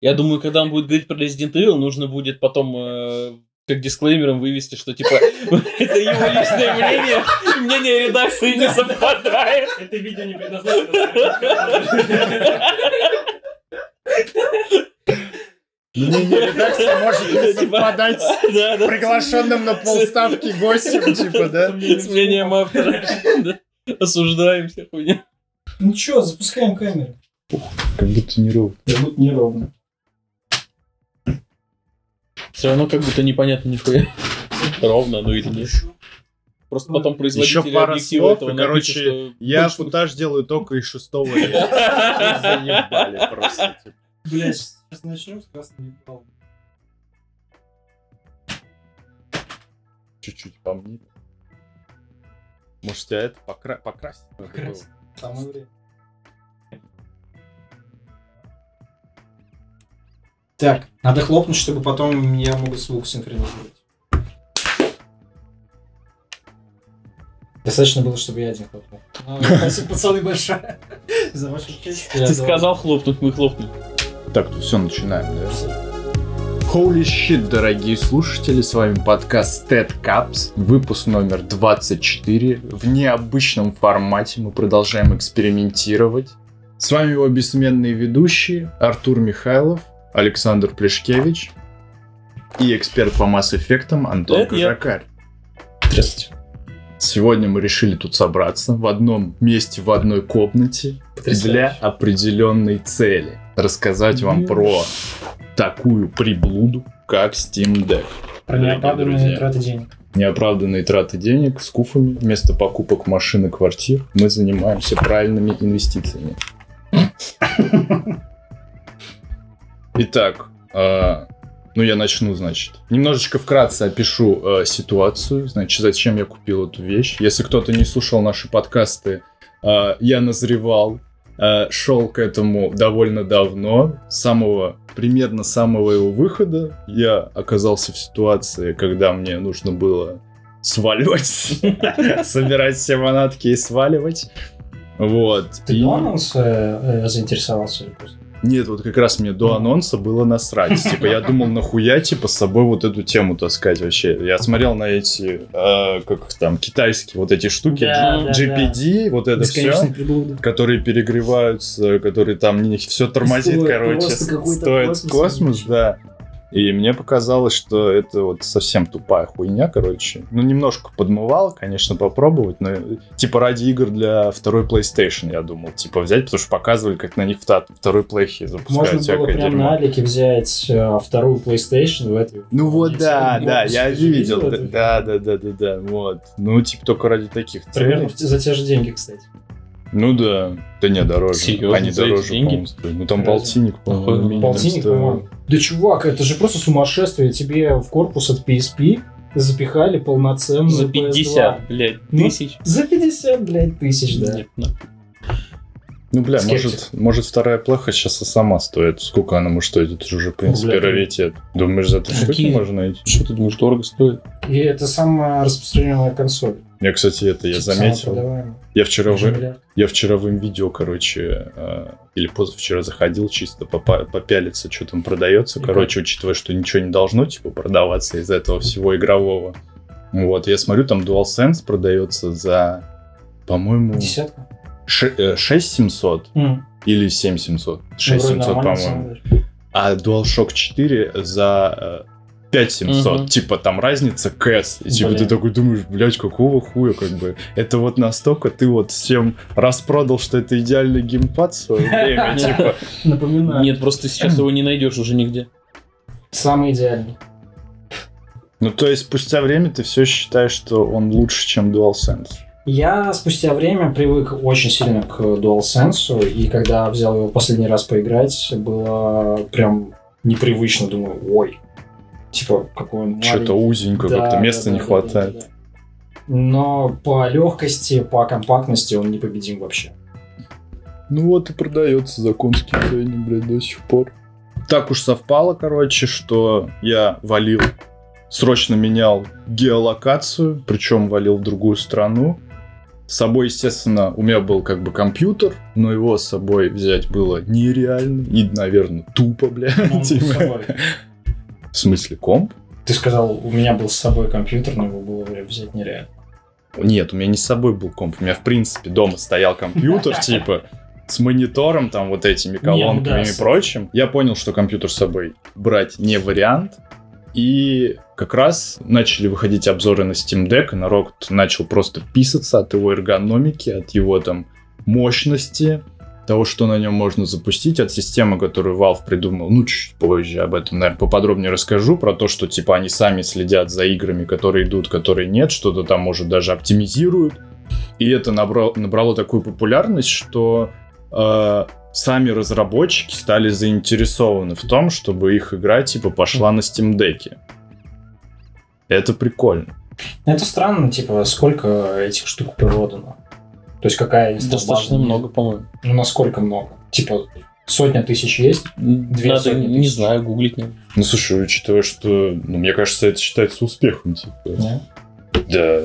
Я думаю, когда он будет говорить про Resident Evil, нужно будет потом э, как дисклеймером вывести, что типа это его личное мнение, мнение редакции не совпадает. Это видео не предназначено. Мнение редакции может не Типа, совпадать с приглашенным на полставки гостем, типа, да? С мнением автора. Да. Осуждаем вся хуйня. Ну чё, запускаем камеру. Как будто не ровно. Как будто неровно. Все равно как будто непонятно нихуя. Ровно, ну или нет. Просто потом производители Еще пара слов, этого и, напишут, короче, что Я больше- футаж делаю только из шестого ряда. Заебали просто. типа. Блять, сейчас начнем с красным металлом. Чуть-чуть помни. Может, тебя это покра- покрасить? Покрасить. Самое время. Так, надо хлопнуть, чтобы потом я могу звук синхронизировать. Достаточно было, чтобы я один хлопнул. Ну, Спасибо, пацаны, большое за вашу честь. Ты сказал хлопнуть, мы хлопнули. Так, ну все, начинаем, да? Holy shit, дорогие слушатели, с вами подкаст TED Caps, выпуск номер 24. В необычном формате мы продолжаем экспериментировать. С вами его бессменные ведущие Артур Михайлов, Александр Плешкевич и эксперт по масс-эффектам Антон Это. Кожакарь. Здравствуйте. Сегодня мы решили тут собраться в одном месте, в одной комнате для определенной цели. Рассказать вам про такую приблуду, как Steam Deck. Про неоправданные траты денег. Неоправданные траты денег с куфами вместо покупок машин и квартир мы занимаемся правильными инвестициями. Итак, э, ну я начну, значит. Немножечко вкратце опишу э, ситуацию, значит, зачем я купил эту вещь. Если кто-то не слушал наши подкасты, э, я назревал, э, шел к этому довольно давно, с самого примерно самого его выхода я оказался в ситуации, когда мне нужно было сваливать, собирать все манатки и сваливать. Вот. Ты И- э, заинтересовался или просто? Нет, вот как раз мне до анонса было насрать. Типа, я думал, нахуя, типа, с собой вот эту тему таскать вообще. Я смотрел на эти, э, как их там, китайские вот эти штуки, Да, да, GPD, вот это все, приблуды. которые перегреваются, которые там все тормозит, Стоит короче, стоит космос космос, да. И мне показалось, что это вот совсем тупая хуйня, короче. Ну, немножко подмывал, конечно, попробовать, но типа ради игр для второй PlayStation, я думал, типа взять, потому что показывали, как на них второй плейхи запускают Можно было прям дерьмо. на Алике взять э, вторую PlayStation в этой. Ну вот да, Если да, я же видел, да, да, да, да, да, вот. Ну, типа только ради таких Примерно целей. за те же деньги, кстати. Ну да, да не, дороже. Серьезно, Они за дороже, деньги? Ну там полтинник, по-моему, Полтинник, по-моему. Да чувак, это же просто сумасшествие. Тебе в корпус от PSP запихали полноценную За PS2. 50, блядь, Ну, тысяч. За 50, блядь, тысяч, да. Нет, ну. Ну, бля, Скептик. может, может вторая плаха сейчас и сама стоит. Сколько она может стоить? Это же уже, в принципе, бля. раритет. Думаешь, за три штуки можно найти? Что ты думаешь, дорого стоит? И это самая распространенная консоль. Я, кстати, это я заметил. Я вчера, в, я вчера в видео, короче, э, или позавчера заходил чисто попа- попялиться, что там продается. И Короче, учитывая, что ничего не должно, типа, продаваться из этого всего игрового. Вот, я смотрю, там DualSense продается за, по-моему, Десятка. ше- э, 6700 М. или 7700. Ну, вроде 6700, нормально, по-моему. А DualShock 4 за э, 5700. Мгм. Типа там разница кэс. И типа Блин. ты такой думаешь, блядь, какого хуя, как бы. Это вот настолько ты вот всем распродал, что это идеальный геймпад в свое время. Типа, Напоминаю. Нет, просто сейчас его не найдешь уже нигде. Самый идеальный. ну то есть спустя время ты все считаешь, что он лучше, чем DualSense. Я спустя время привык очень сильно к DualSense, и когда взял его последний раз поиграть, было прям непривычно. Думаю, ой, типа, какой он Что-то узенько, Да, как-то да, места да, не да, хватает. да, да. Но по легкости, по компактности он непобедим вообще. Ну вот и продается за конский ценник, блядь, до сих пор. Так уж совпало, короче, что я валил, срочно менял геолокацию, причем валил в другую страну. С собой, естественно, у меня был как бы компьютер, но его с собой взять было нереально и, наверное, тупо, бля. В смысле, комп? Ты сказал, у меня был с собой компьютер, но его было взять нереально. Нет, у меня не с собой был комп. У меня, в принципе, дома стоял компьютер, типа, с монитором, там, вот этими колонками да, и прочим. Я понял, что компьютер с собой брать не вариант. И как раз начали выходить обзоры на Steam Deck, и народ начал просто писаться от его эргономики, от его там мощности, того, что на нем можно запустить, от системы, которую Valve придумал. Ну, чуть позже об этом, наверное, поподробнее расскажу, про то, что, типа, они сами следят за играми, которые идут, которые нет, что-то там, может, даже оптимизируют. И это набрало, набрало такую популярность, что э, сами разработчики стали заинтересованы в том, чтобы их игра, типа, пошла на Steam Deck. Это прикольно. Это странно, типа, сколько этих штук продано? То есть какая из Достаточно много, по-моему. Ну, насколько много? Типа, сотня тысяч есть? Две Надо, сотни не тысяч. знаю, гуглить надо. Ну, слушай, учитывая, что, ну, мне кажется, это считается успехом, типа. Да? Да.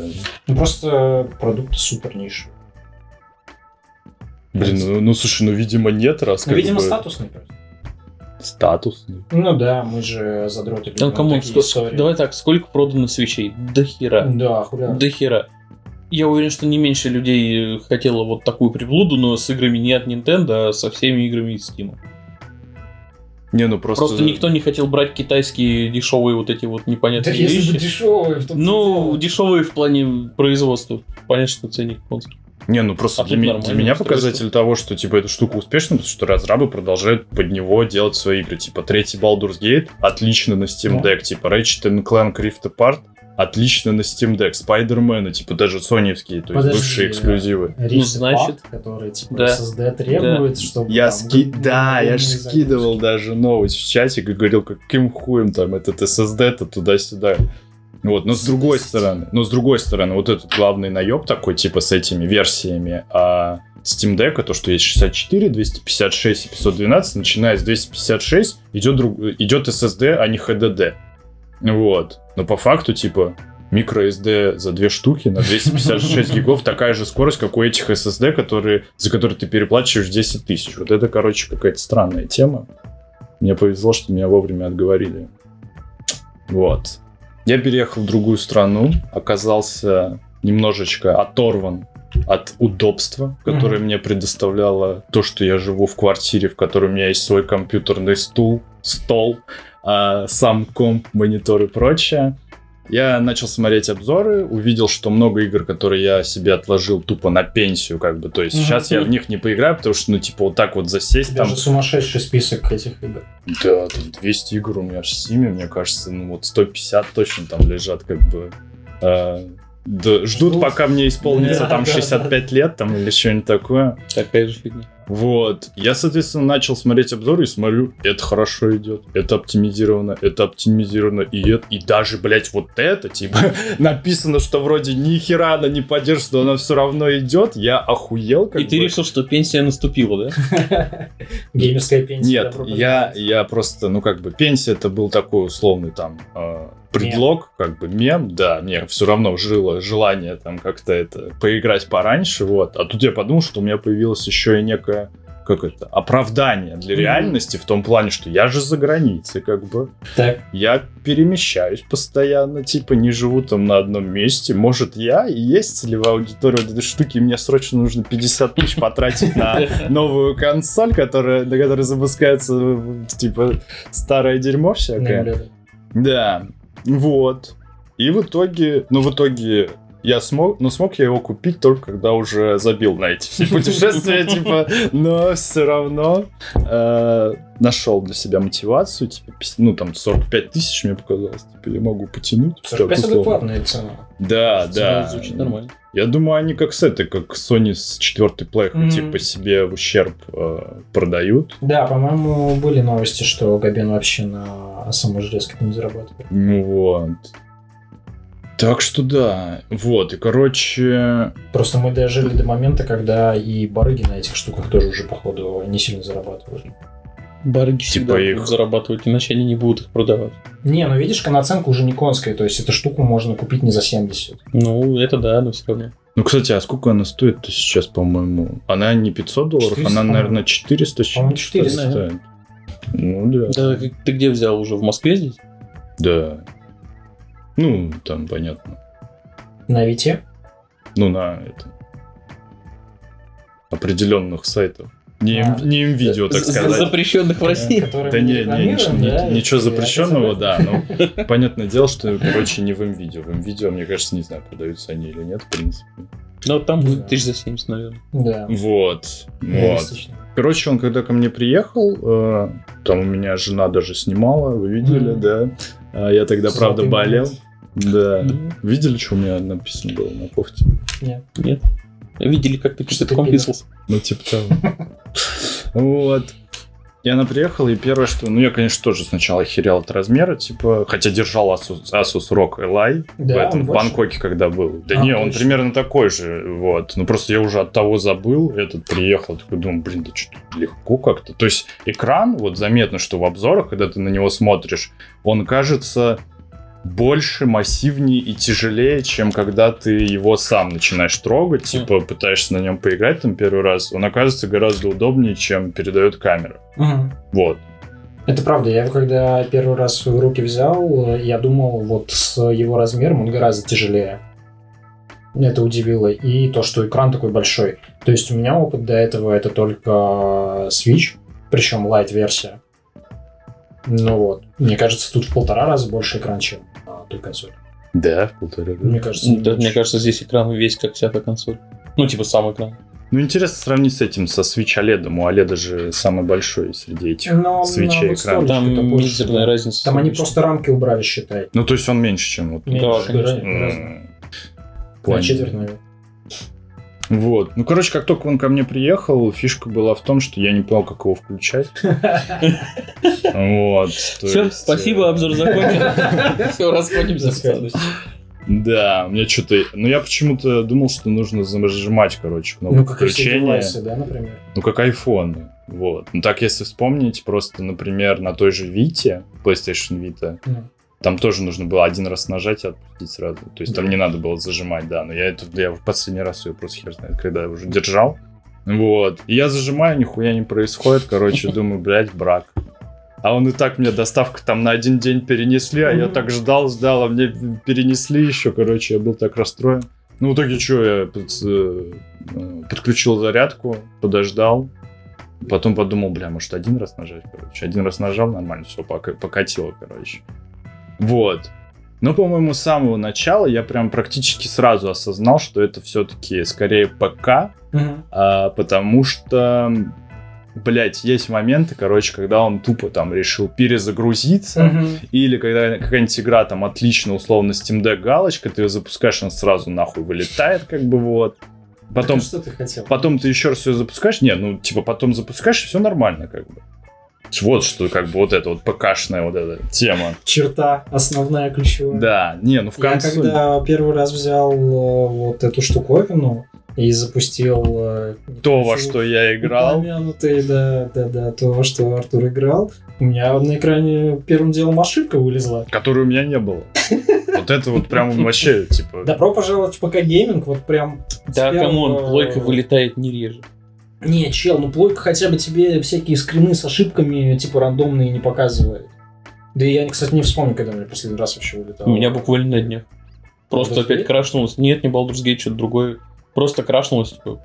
Ну, просто продукты супер ниши. Блин, ну, ну, слушай, ну, видимо, нет, раз Ну, как видимо, бы статусный просто. статус. Ну да, мы же задроты Там, любим кому, давай так, сколько продано свечей? До хера. Да, хуля. До хера. Я уверен, что не меньше людей э, хотело вот такую приблуду, но с играми не от Nintendo, а со всеми играми из Steam. Не, ну просто... Просто никто не хотел брать китайские дешевые вот эти вот Да непонятные если бы вещи. дешевые, в том Ну, дешевые в плане производства. Понятно, что ценник конский. Не, ну просто А для, ми- для меня устройство. показатель того, что типа эта штука успешна, потому что разрабы продолжают под него делать свои игры. Типа третий Baldur's Gate отлично на Steam Да. Deck, типа Ratchet Clank Rift Apart отлично на Steam Deck, Spider-Man, типа даже соневские, то есть Подожди, бывшие эксклюзивы. Речь Ну, значит, который типа да. SSD требует, чтобы... Я там ски... Да, я же скидывал даже новость в чатик и говорил, каким хуем там этот SSD-то туда-сюда. Вот, но с другой стороны, но с другой стороны, вот этот главный наеб такой, типа, с этими версиями а Steam Deck, то, что есть 64, 256 и 512, начиная с 256, идет, друг... идет SSD, а не HDD. Вот. Но по факту, типа, microSD за две штуки на 256 гигов такая же скорость, как у этих SSD, которые, за которые ты переплачиваешь 10 тысяч. Вот это, короче, какая-то странная тема. Мне повезло, что меня вовремя отговорили. Вот. Я переехал в другую страну, оказался немножечко оторван от удобства, которое мне предоставляло то, что я живу в квартире, в которой у меня есть свой компьютерный стул, стол, а, сам комп, монитор и прочее. Я начал смотреть обзоры, увидел, что много игр, которые я себе отложил тупо на пенсию, как бы. То есть Мгм. сейчас я в них не поиграю, потому что, ну, типа, вот так вот засесть тебя там. же сумасшедший список этих игр. Да, там 200 игр у меня в Steam, мне кажется, ну вот 150 точно там лежат, как бы. э, да, ждут, Ждут. пока мне исполнится Да, там да, 65 лет там или что-нибудь такое. Такая же фигня. Вот. Я, соответственно, начал смотреть обзоры и смотрю, это хорошо идет, это оптимизировано, это оптимизировано, и это, и даже, блядь, вот это, типа, написано, что вроде ни хера она не поддержит, но она все равно идет, я охуел, как И ты бы. решил, что пенсия наступила, да? Геймерская пенсия. Нет, я, я просто, ну как бы, пенсия это был такой условный там э, предлог, как бы мем, да, мне все равно жило желание там как-то это поиграть пораньше, вот. А тут я подумал, что у меня появилось еще и некое как это, оправдание для реальности в том плане, что я же за границей, как бы. Так, Я перемещаюсь постоянно, типа не живу там на одном месте. Может, я и есть целевая аудитория вот этой штуки, и мне срочно нужно 50 тысяч потратить на новую консоль, которая, на которой запускается типа старое дерьмо всякое. Да, вот. И в итоге, ну в итоге я смог, но смог я его купить только когда уже забил на эти все путешествия, типа, но все равно э, нашел для себя мотивацию, типа, ну там 45 тысяч мне показалось, типа, я могу потянуть. 45 так, условно. адекватная цена. Да, да. Звучит нормально. Я думаю, они как с этой, как Sony с четвертой плейхой, Мгм. типа себе в ущерб э, продают. Да, по-моему, были новости, что Габен вообще на самой железке не зарабатывает. Ну вот. Так что да, вот, и короче, Просто мы дожили до момента, когда и барыги на этих штуках тоже уже, походу, не сильно зарабатывали. Барыги Типа всегда их- будут зарабатывать, иначе они не будут их продавать. Не, ну видишь, наценка уже не конская, то есть эту штуку можно купить не за 70. Ну, это да, но все равно. Ну, кстати, а сколько она стоит сейчас, по-моему? Она не 500 долларов, 400, она, наверное, 400 с чем-то что ли 400, стоит. Ну, да. Да, ты ты где взял уже? В Москве здесь? Да. Ну, там, понятно. На Вите? Ну, на это... определенных сайтах. Не, А. не им видео, так сказать. Запрещенных в России. Которые Да не, не, да, ничего запрещенного, да. Но понятное дело, что, короче, не в им видео. В им видео, мне кажется, не знаю, продаются они или нет, в принципе. Ну, там Да. будет тысяч за 70, наверное. Да. Вот. Вот. Короче, он когда ко мне приехал, э, там у меня жена даже снимала, вы видели, да? А я тогда, правда, болел. Да. Мгм. Видели, что у меня написано было на кофте? Нет. Нет. Видели, как ты Что перед ты ком пидор. писался? Ну, типа того. Вот. И она приехала, и первое, что... Ну, я, конечно, тоже сначала охерел от размера, типа... Хотя держал Asus, Asus ROG Ally в Да, этом, он в? Бангкоке, когда был. Да А, не, он точно. примерно такой же, вот. Ну, просто я уже от того забыл, этот приехал, такой думаю, блин, да что-то легко как-то. То есть экран, вот заметно, что в обзорах, когда ты на него смотришь, он кажется больше, массивнее и тяжелее, чем когда ты его сам начинаешь трогать, типа пытаешься на нем поиграть там первый раз, он оказывается гораздо удобнее, чем передает камера. Мгм. Вот. Это правда. Я его когда первый раз в руки взял, э, я думал, вот с его размером он гораздо тяжелее. Это удивило. И то, что экран такой большой. То есть у меня опыт до этого это только Switch, причем Lite-версия. Ну вот. Мне кажется, тут в полтора раза больше экран, чем той консоли. Да, в полтора раза. Мне кажется, меньше. мне кажется, здесь экран весь как вся эта консоль. Ну, типа сам экран. Ну, интересно сравнить с этим, со Switch OLED. У OLED же самый большой среди этих Но свечей вот Там это больше, мизерная разница. Там они просто рамки убрали, считай. Ну, то есть он меньше, чем вот. Меньше, Да, конечно. да, разные. М, На четверть, наверное. Вот. Ну, короче, как только он ко мне приехал, фишка была в том, что я не понял, как его включать. Вот. Все, спасибо, э, обзор закончен. Все, расходимся. Да, мне что-то... Ну, я почему-то думал, что нужно зажимать, короче, кнопку Ну, как включения. девайсы, да, например. Ну, как айфоны. Вот. Ну, так, если вспомнить, просто, например, на той же Vita, PlayStation Vita. Там тоже нужно было один раз нажать и отпустить сразу. То есть там не надо было зажимать, да. Но я это я в последний раз ее просто хер знает, когда я уже держал. Вот. И я зажимаю, нихуя не происходит. Короче, думаю, блядь, брак. А он и так мне доставку там на один день перенесли, а я так ждал, ждал, а мне перенесли еще, короче, я был так расстроен. Ну, в итоге что, я под- э, подключил зарядку, подождал, потом подумал, бля, может один раз нажать, короче. Один раз нажал, нормально, все, покатило, короче. Вот. Но, по-моему, с самого начала я прям практически сразу осознал, что это все-таки скорее ПК, Мгм. а, потому что, блять, есть моменты, короче, когда он тупо там решил перезагрузиться, Мгм. или когда какая-нибудь игра там отлично, условно, Steam Deck галочка, ты ее запускаешь, она сразу нахуй вылетает, как бы вот. Потом, Так, а что ты хотел? потом ты еще раз ее запускаешь, не, ну, типа, потом запускаешь, все нормально, как бы. Вот что, как бы, вот это вот ПКшная вот эта тема. Черта основная, ключевая. Да, не, ну в Я конце... когда первый раз взял э, вот эту штуковину и запустил... э, То, во что я играл. упомянутый, да, да, да, то, во что Артур играл. У меня на экране первым делом ошибка вылезла. Которой у меня не было. Вот это вот прям вообще, типа... Добро пожаловать в ПК гейминг, вот прям... Да, come on, плойка вылетает не реже. Не, чел, ну плойка хотя бы тебе всякие скрины с ошибками, типа, рандомные не показывает. Да и я, кстати, не вспомню, когда мне последний раз вообще вылетало. У меня буквально на днях. Просто Baldur's опять Gate? крашнулось. Нет, не Baldur's Gate, что-то другое. Просто крашнулось, типа,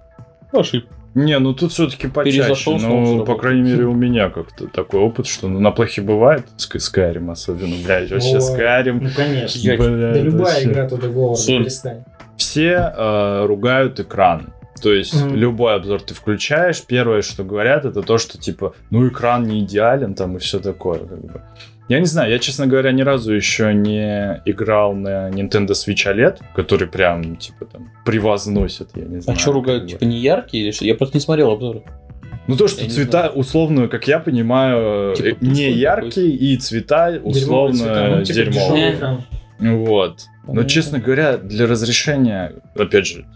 ошибка. Не, ну тут все-таки почаще. Перезашел, Ну, по крайней мере, у меня как-то такой опыт, что ну, на плохе бывает. Ск- Skyrim особенно, блядь, вообще Ой, Skyrim. Ну, конечно. Блядь, Да любая вообще. игра туда говорит, перестань. Все э, ругают экран. То есть Мгм. любой обзор ты включаешь, первое, что говорят, это то, что типа, ну экран не идеален там и все такое. Как бы. Я не знаю, я, честно говоря, ни разу еще не играл на Nintendo Switch OLED, который прям, типа, там, превозносит, я не А знаю. что ругают, типа, не яркие или что? Я просто не смотрел обзоры. Ну то, что Я цвета, условно, как я понимаю, Типа э, не яркие, и цвета, Дерьмовые условно, цвета, ну, типа дерьмовые. тяжелый Э. экран. Вот. Но, честно говоря, для разрешения, опять же,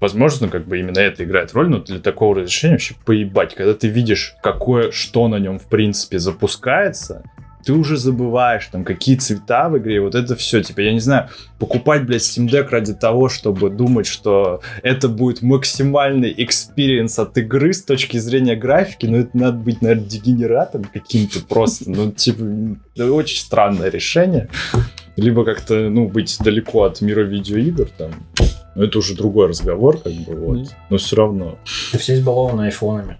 возможно, как бы именно это играет роль, но для такого разрешения вообще поебать. Когда ты видишь, какое, что на нем, в принципе, запускается, ты уже забываешь, там, какие цвета в игре, вот это все, типа, я не знаю, покупать, блядь, Steam Deck ради того, чтобы думать, что это будет максимальный experience от игры с точки зрения графики, ну, это надо быть, наверное, дегенератом каким-то просто, ну, типа, это очень странное решение. Либо как-то, ну, быть далеко от мира видеоигр, там, но это уже другой разговор, как бы, вот. Мгм. Но все равно. Все избалованы айфонами.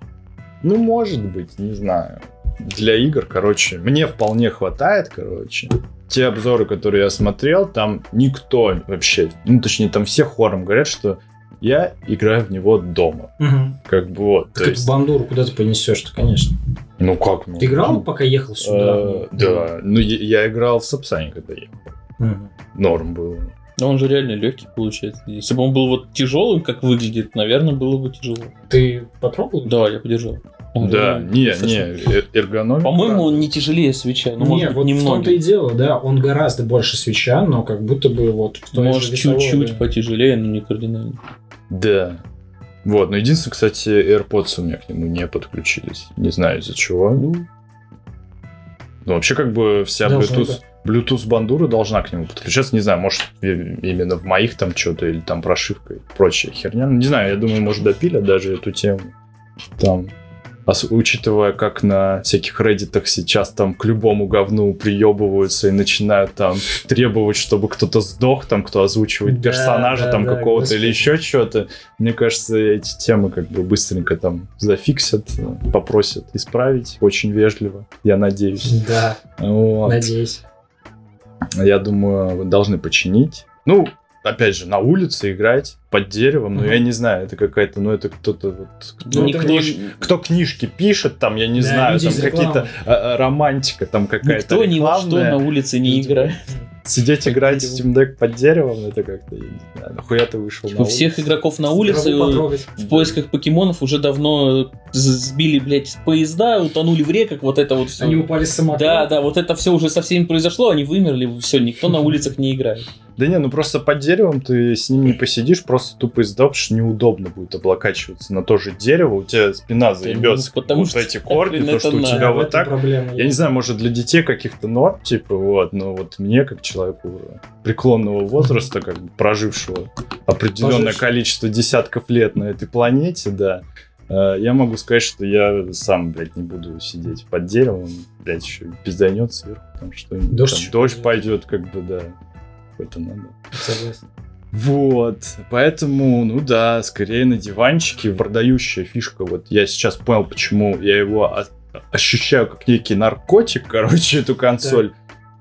Ну, может быть, не знаю. Для игр, короче, мне вполне хватает, короче. Те обзоры, которые я смотрел, там никто вообще, ну, точнее, там все хором говорят, что я играю в него дома. Как бы вот. То Так есть, бандуру куда ты понесешь-то, конечно. ну как? Ну, Ты играл, пока ехал сюда? Э, Да. Ну, я, я играл в Сапсане, когда ехал. Мгм. Норм было. Но он же реально легкий получается. Если бы он был вот тяжелым, как выглядит, наверное, было бы тяжело. Ты попробовал? Да, я поддержал. Он Да, не, не, э- эргономика. По-моему, он не тяжелее свеча. Ну, не, может быть, вот в немного. том-то и дело, да, он гораздо больше свеча, но как будто бы вот в той Может, чуть-чуть да. потяжелее, но не кардинально. Да. Вот, но единственное, кстати, AirPods у меня к нему не подключились. Не знаю из-за чего. Ну, Ну, вообще, как бы вся Должны Bluetooth, Bluetooth бандура должна к нему подключаться. Не знаю, может, именно в моих там что-то, или там прошивка и прочая херня. Не знаю, я думаю, может, допилят даже эту тему. Там. Ос- учитывая, как на всяких реддитах сейчас там к любому говну приебываются и начинают там требовать, чтобы кто-то сдох, там, кто озвучивает персонажа да, там да, какого-то господи. или еще что-то. Мне кажется, эти темы как бы быстренько там зафиксят, э, попросят исправить очень вежливо, я надеюсь. Да, Вот. надеюсь. Я думаю, вы должны починить. Ну, опять же, на улице играть под деревом, ну, Мгм. я не знаю, это какая-то, ну, это кто-то вот... Кто, ну, это книж- кто книжки пишет, там, я не Да, знаю, там какие-то а, романтика, там какая-то никто ни во что рекламная. на улице не играет. Сидеть под играть в. Steam Deck под деревом, это как-то, я не знаю, нахуя ты вышел У на всех улицу? игроков на улице э, в поисках покемонов уже давно з- сбили, блядь, поезда, утонули в реках, вот это вот все. Они упали с самоката. Да, да, вот это все уже со всеми произошло, они вымерли, все, никто на улицах не играет. Да не, ну просто под деревом ты с ним не посидишь, просто тупо из-за что неудобно будет облокачиваться на то же дерево, у тебя спина заебется, ну, потому вот что эти корни, то, что у тебя вот так, проблема Я не знаю, может для детей каких-то норм, типа, вот, но вот мне, как человеку преклонного возраста, как бы прожившего определенное Пожившего. количество десятков лет на этой планете, да, э, я могу сказать, что я сам, блядь, не буду сидеть под деревом, блядь, еще пизданет сверху, там что-нибудь. Дождь там дождь пойдет, как бы, да. Это надо. Согласен. Вот, поэтому, ну да, скорее на диванчике продающая фишка. Вот я сейчас понял, почему я его ощущаю как некий наркотик, короче, эту консоль.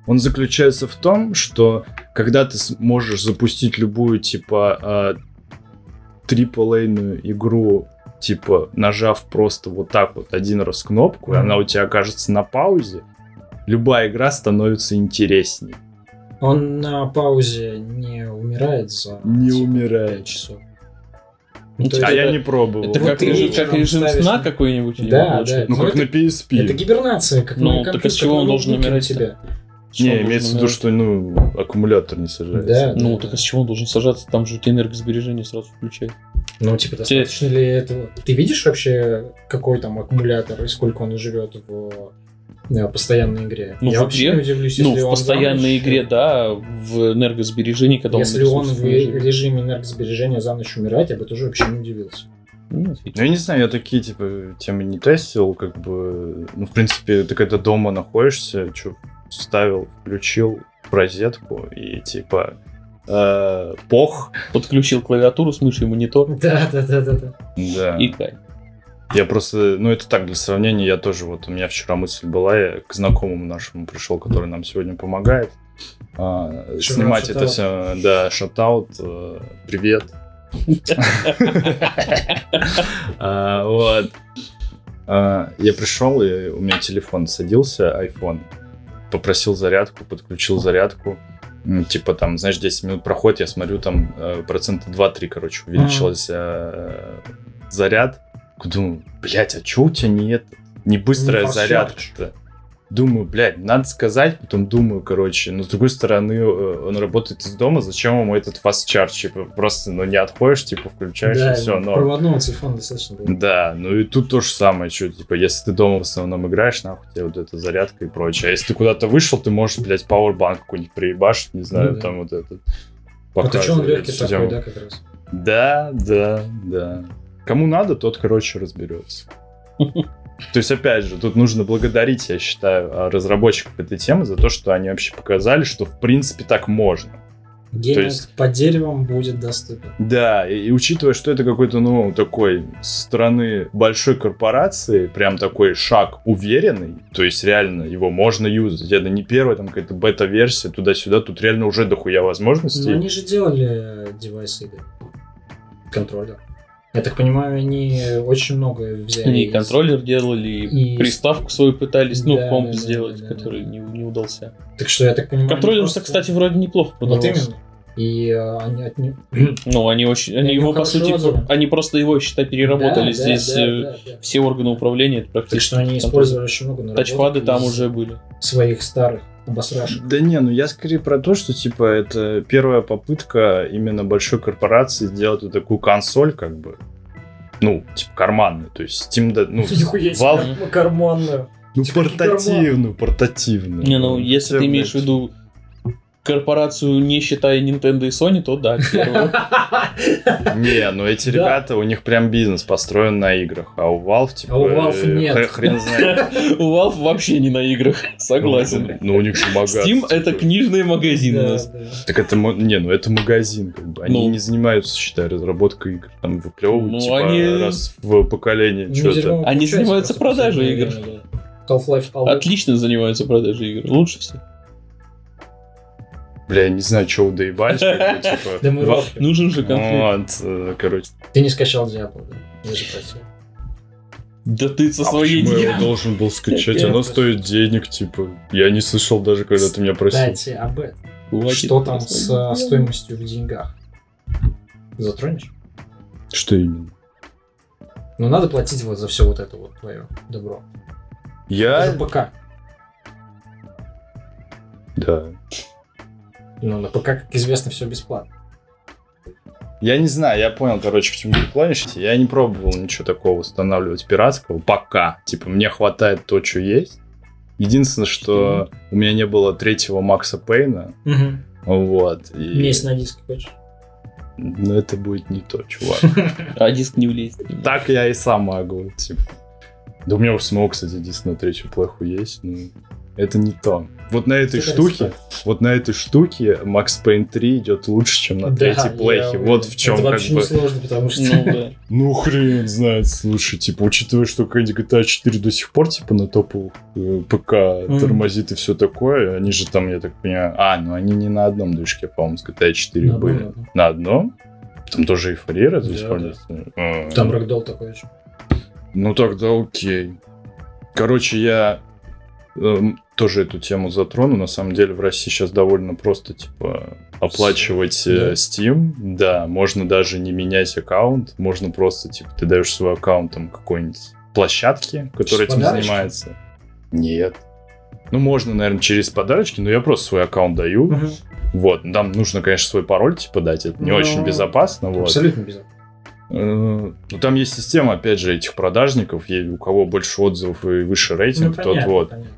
Он заключается в том, что когда ты можешь запустить любую, типа, триплейную игру, типа, нажав просто вот так вот один раз кнопку, и Мгм. она у тебя окажется на паузе, любая игра становится интересней. Он на паузе не умирает за Не типа, умирает. часов. Ну, А есть я не пробовал. Это Вот как, ты режим, как режим ставишь сна на- какой-нибудь? у него Да, получается? Ну, Ну, как это- на PSP. Это гибернация, как Ну, на так а с чего он должен ноутбуке у умирать-то? тебя. Не, имеется в виду, что ну, аккумулятор не сажается. Да. Ну, так а с чего он должен сажаться? Там же у тебя энергосбережение сразу включает. Ну, типа, достаточно ли этого? Ты видишь вообще, какой там аккумулятор и сколько он живет в э, постоянной игре? Ну, Я в вообще игре- не удивлюсь, ну, если в он постоянной ночь- игре, да, в энергосбережении, когда Если он он в не живет. режиме энергосбережения за ночь умирает, я бы тоже вообще не удивился. Ну, Ну, я не знаю, я такие, типа, темы не тестил, как бы, ну, в принципе, ты когда дома находишься, что, вставил, включил в розетку и, типа, э, пох, Подключил клавиатуру с мышью и монитор. Да, да, да, да, да. да. И кайф. Я просто, ну, это так, для сравнения, я тоже, вот, у меня вчера мысль была, я к знакомому нашему пришел, который нам сегодня помогает, а, снимать это все, да, шатаут, э, привет, А, Вот. А, Я пришел, и у меня телефон садился, iPhone. Попросил зарядку, подключил зарядку. Типа там, знаешь, 10 минут проходит, я смотрю, там э, процента 2-3, короче, увеличился э, заряд. Думаю, блять, а чё у тебя не это? Не быстрая Не зарядка-то? думаю, блядь, надо сказать, потом думаю, короче, но с другой стороны, э, он работает из дома, зачем ему этот fast charge, типа, просто, ну, не отходишь, типа, включаешь, Да, и все, но... проводного телефона достаточно было. Да, ну и тут то же самое, что, типа, если ты дома в основном играешь, нахуй тебе вот эта зарядка и прочее. А если ты куда-то вышел, ты можешь, блядь, пауэрбанк какой-нибудь приебашить, не знаю, Ну да. там вот этот. Ну ты что, он показывает легкий такой, да, как раз. Да, да, да. Кому надо, тот, короче, разберется. То есть, опять же, тут нужно благодарить, я считаю, а, разработчиков этой темы за то, что они вообще показали, что в принципе так можно. Гейминг есть- под деревом будет доступен. Да, и, и учитывая, что это какой-то, ну, такой со стороны большой корпорации, прям такой шаг уверенный, то есть реально его можно юзать. Это не первая там какая-то бета-версия туда-сюда, тут реально уже дохуя возможностей. Но они же делали девайсы. Контроллер. Я так понимаю, они очень много взяли. Они и из- контроллер делали, и И- приставку свою пытались, ну, Да, комп да, да, сделать, да, да, который да. Не, не удался. Так что я так понимаю... они Контроллер, просто- кстати, вроде неплохо Вот продавался. именно. И э, они от них... Ну, они очень, они Они его, по сути, отзывы. они просто его, считай, переработали. Да, да, Здесь да, э, да, да. все органы управления, это практически. Так что они использовали очень много наработок Тачпады там уже были. своих старых обосрашек. Да не, ну я скорее про то, что типа это первая попытка именно большой корпорации сделать вот такую консоль, как бы, ну, типа карманную, то есть Steam, да, ну, Нихуя себе, Valve, карманную. ну, Типа портативную, портативную. Не, ну, если ты имеешь в виду корпорацию, не считая Nintendo и Sony, то да. Не, ну эти ребята, у них прям бизнес построен на играх, а у Valve, типа, А у Valve э, нет. хр- хрен знает. У Valve вообще не на играх, согласен. Ну, у них же магазин. Steam это книжный магазин у нас. Так это, не, ну это магазин, как бы. Они Ну. не занимаются, считай, разработкой игр. Там выплевывают, Ну, типа, раз в поколение Ну, что-то. Они занимаются продажей игр. Half-Life. Отлично занимаются продажей игр. Лучше всех. Бля, я не знаю, что доебались, как бы, типа. Нужен же конфликт. Вот, э, короче. Ты не скачал Diablo, да? Я же просил. Да ты со А своей почему я его должен был скачать? Оно стоит денег, типа. Я не слышал даже, когда ты меня просил. Кстати, об этом. Хватит Что там с а, стоимостью в деньгах? Затронешь? Что именно? Ну, надо платить вот за все вот это вот твое добро. Я... Это же ПК. Да. Ну, на ПК, как известно, все бесплатно. Я не знаю, я понял, короче, к чему ты клонишься. Я не пробовал ничего такого устанавливать пиратского. Пока. Типа, мне хватает то, что есть. Единственное, что у меня не было третьего Макса Пейна. Вот. У меня И... есть на диске, хочешь? Ну, это будет не то, чувак. А диск не влезет. Так я и сам могу, типа. Да у меня у самого, кстати, диск на третью плеху есть, но это не то. Вот на этой Это штуке, вот на этой штуке Max Payne 3 идет лучше, чем на Да, третьей я плехе. уверен. Вот в чем Это как вообще бы... не сложно, потому что... Ну да. Ну, хрен знает, слушай, типа, учитывая, что какая-нибудь GTA 4 до сих пор, типа, на топовых э, ПК тормозит и все такое, они же там, я так понимаю... А, ну они не на одном движке, по-моему, с GTA 4 На одном, были. на одном. На одном? Там тоже эйфория разве Да, используется? Там рэгдолл такой же. Ну тогда окей. Короче, я эм, тоже эту тему затрону. На самом деле в России сейчас довольно просто, типа, оплачивать э, Да. Steam. Да, можно даже не менять аккаунт. Можно просто, типа, ты даешь свой аккаунт там какой-нибудь площадке, которая этим подарочки? занимается. Нет. Ну, можно, наверное, через подарочки, но я просто свой аккаунт даю. Вот. Там нужно, конечно, свой пароль, типа, дать. Это не Ну, очень безопасно. Вот. Абсолютно безопасно. Э, Ну, там есть система, опять же, этих продажников, у кого больше отзывов и выше рейтинг, тот Ну, понятно, вот. понятно.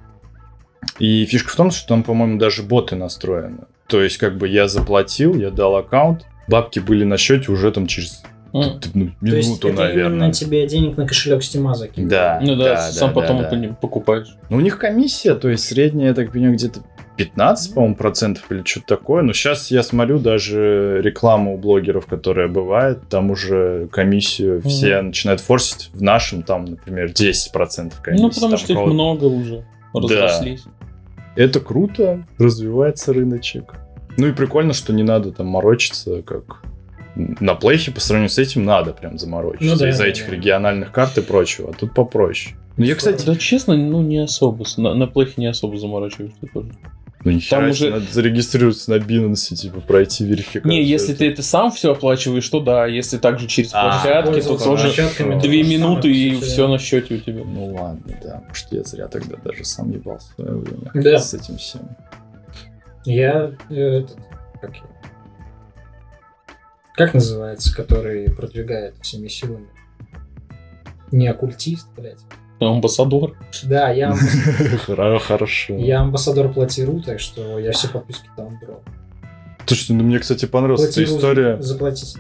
И фишка в том, что там, по-моему, даже боты настроены. То есть, как бы я заплатил, я дал аккаунт, бабки были на счете уже там через т- ну, То есть минуту, это наверное. именно тебе денег на кошелек Стима закинут? Да. Ну да, Да, сам да, потом да, да. покупаешь. Ну, у них комиссия, то есть средняя, я так понимаю, где-то 15, по-моему, процентов или что-то такое. Но сейчас я смотрю даже рекламу у блогеров, которая бывает, там уже комиссию все начинают форсить. В нашем там, например, 10% комиссии. Ну, потому там что их много уже. Разрослись. Это круто, развивается рыночек. Ну и прикольно, что не надо там морочиться, как на плейхе по сравнению с этим надо прям заморочиться Ну да, из-за да, этих да. региональных карт и прочего. А тут попроще. Ну, я, кстати, Да честно, ну не особо. На, на плейхе не особо заморачиваешься тоже. Ну, нихера Там уже- надо зарегистрироваться на Binance, типа, пройти верификацию. Не, если ты это сам все оплачиваешь, то да. Если также через А, площадки, то тоже две минуты и все на счете у тебя. Ну ладно, да. Может, я зря тогда даже сам ебался в свое время Да. с этим всем. Я э, этот, как, как называется, который продвигает всеми силами? Не оккультист, блядь. Амбассадор. Да, я, амбас- Хоро- Хорошо. я амбассадор Платиру, так что я все подписки там брал. Слушайте, ну мне, кстати, понравилась эта история. Заплатить.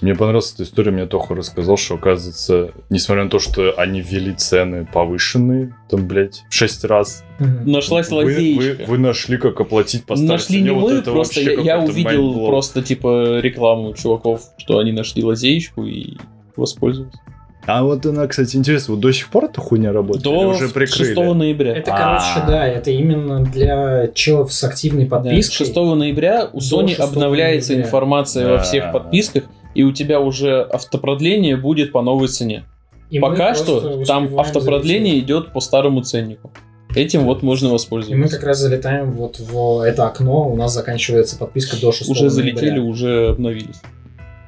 Мне понравилась эта история, мне Тоха рассказал, что, оказывается, несмотря на то, что они ввели цены повышенные, там, блядь, в 6 раз. Нашлась вы, вы, лазеечка. вы нашли, как оплатить по старой Нашли цене. не вот мы, это просто я, я увидел просто типа рекламу чуваков, что они нашли лазеечку и воспользовался. А вот она, кстати, интересно, вот до сих пор эта хуйня работает? До уже прикрыли? 6 ноября. Это, А. короче, да, это именно для челов с активной подпиской. 6 ноября у Sony 6 обновляется ноября. информация во всех подписках, и у тебя уже автопродление будет по новой цене. И Пока что там автопродление залететь. идет по старому ценнику. Этим вот можно И мы воспользоваться. как раз залетаем вот в это окно, у нас заканчивается подписка до 6 Уже залетели, ноября. уже обновились.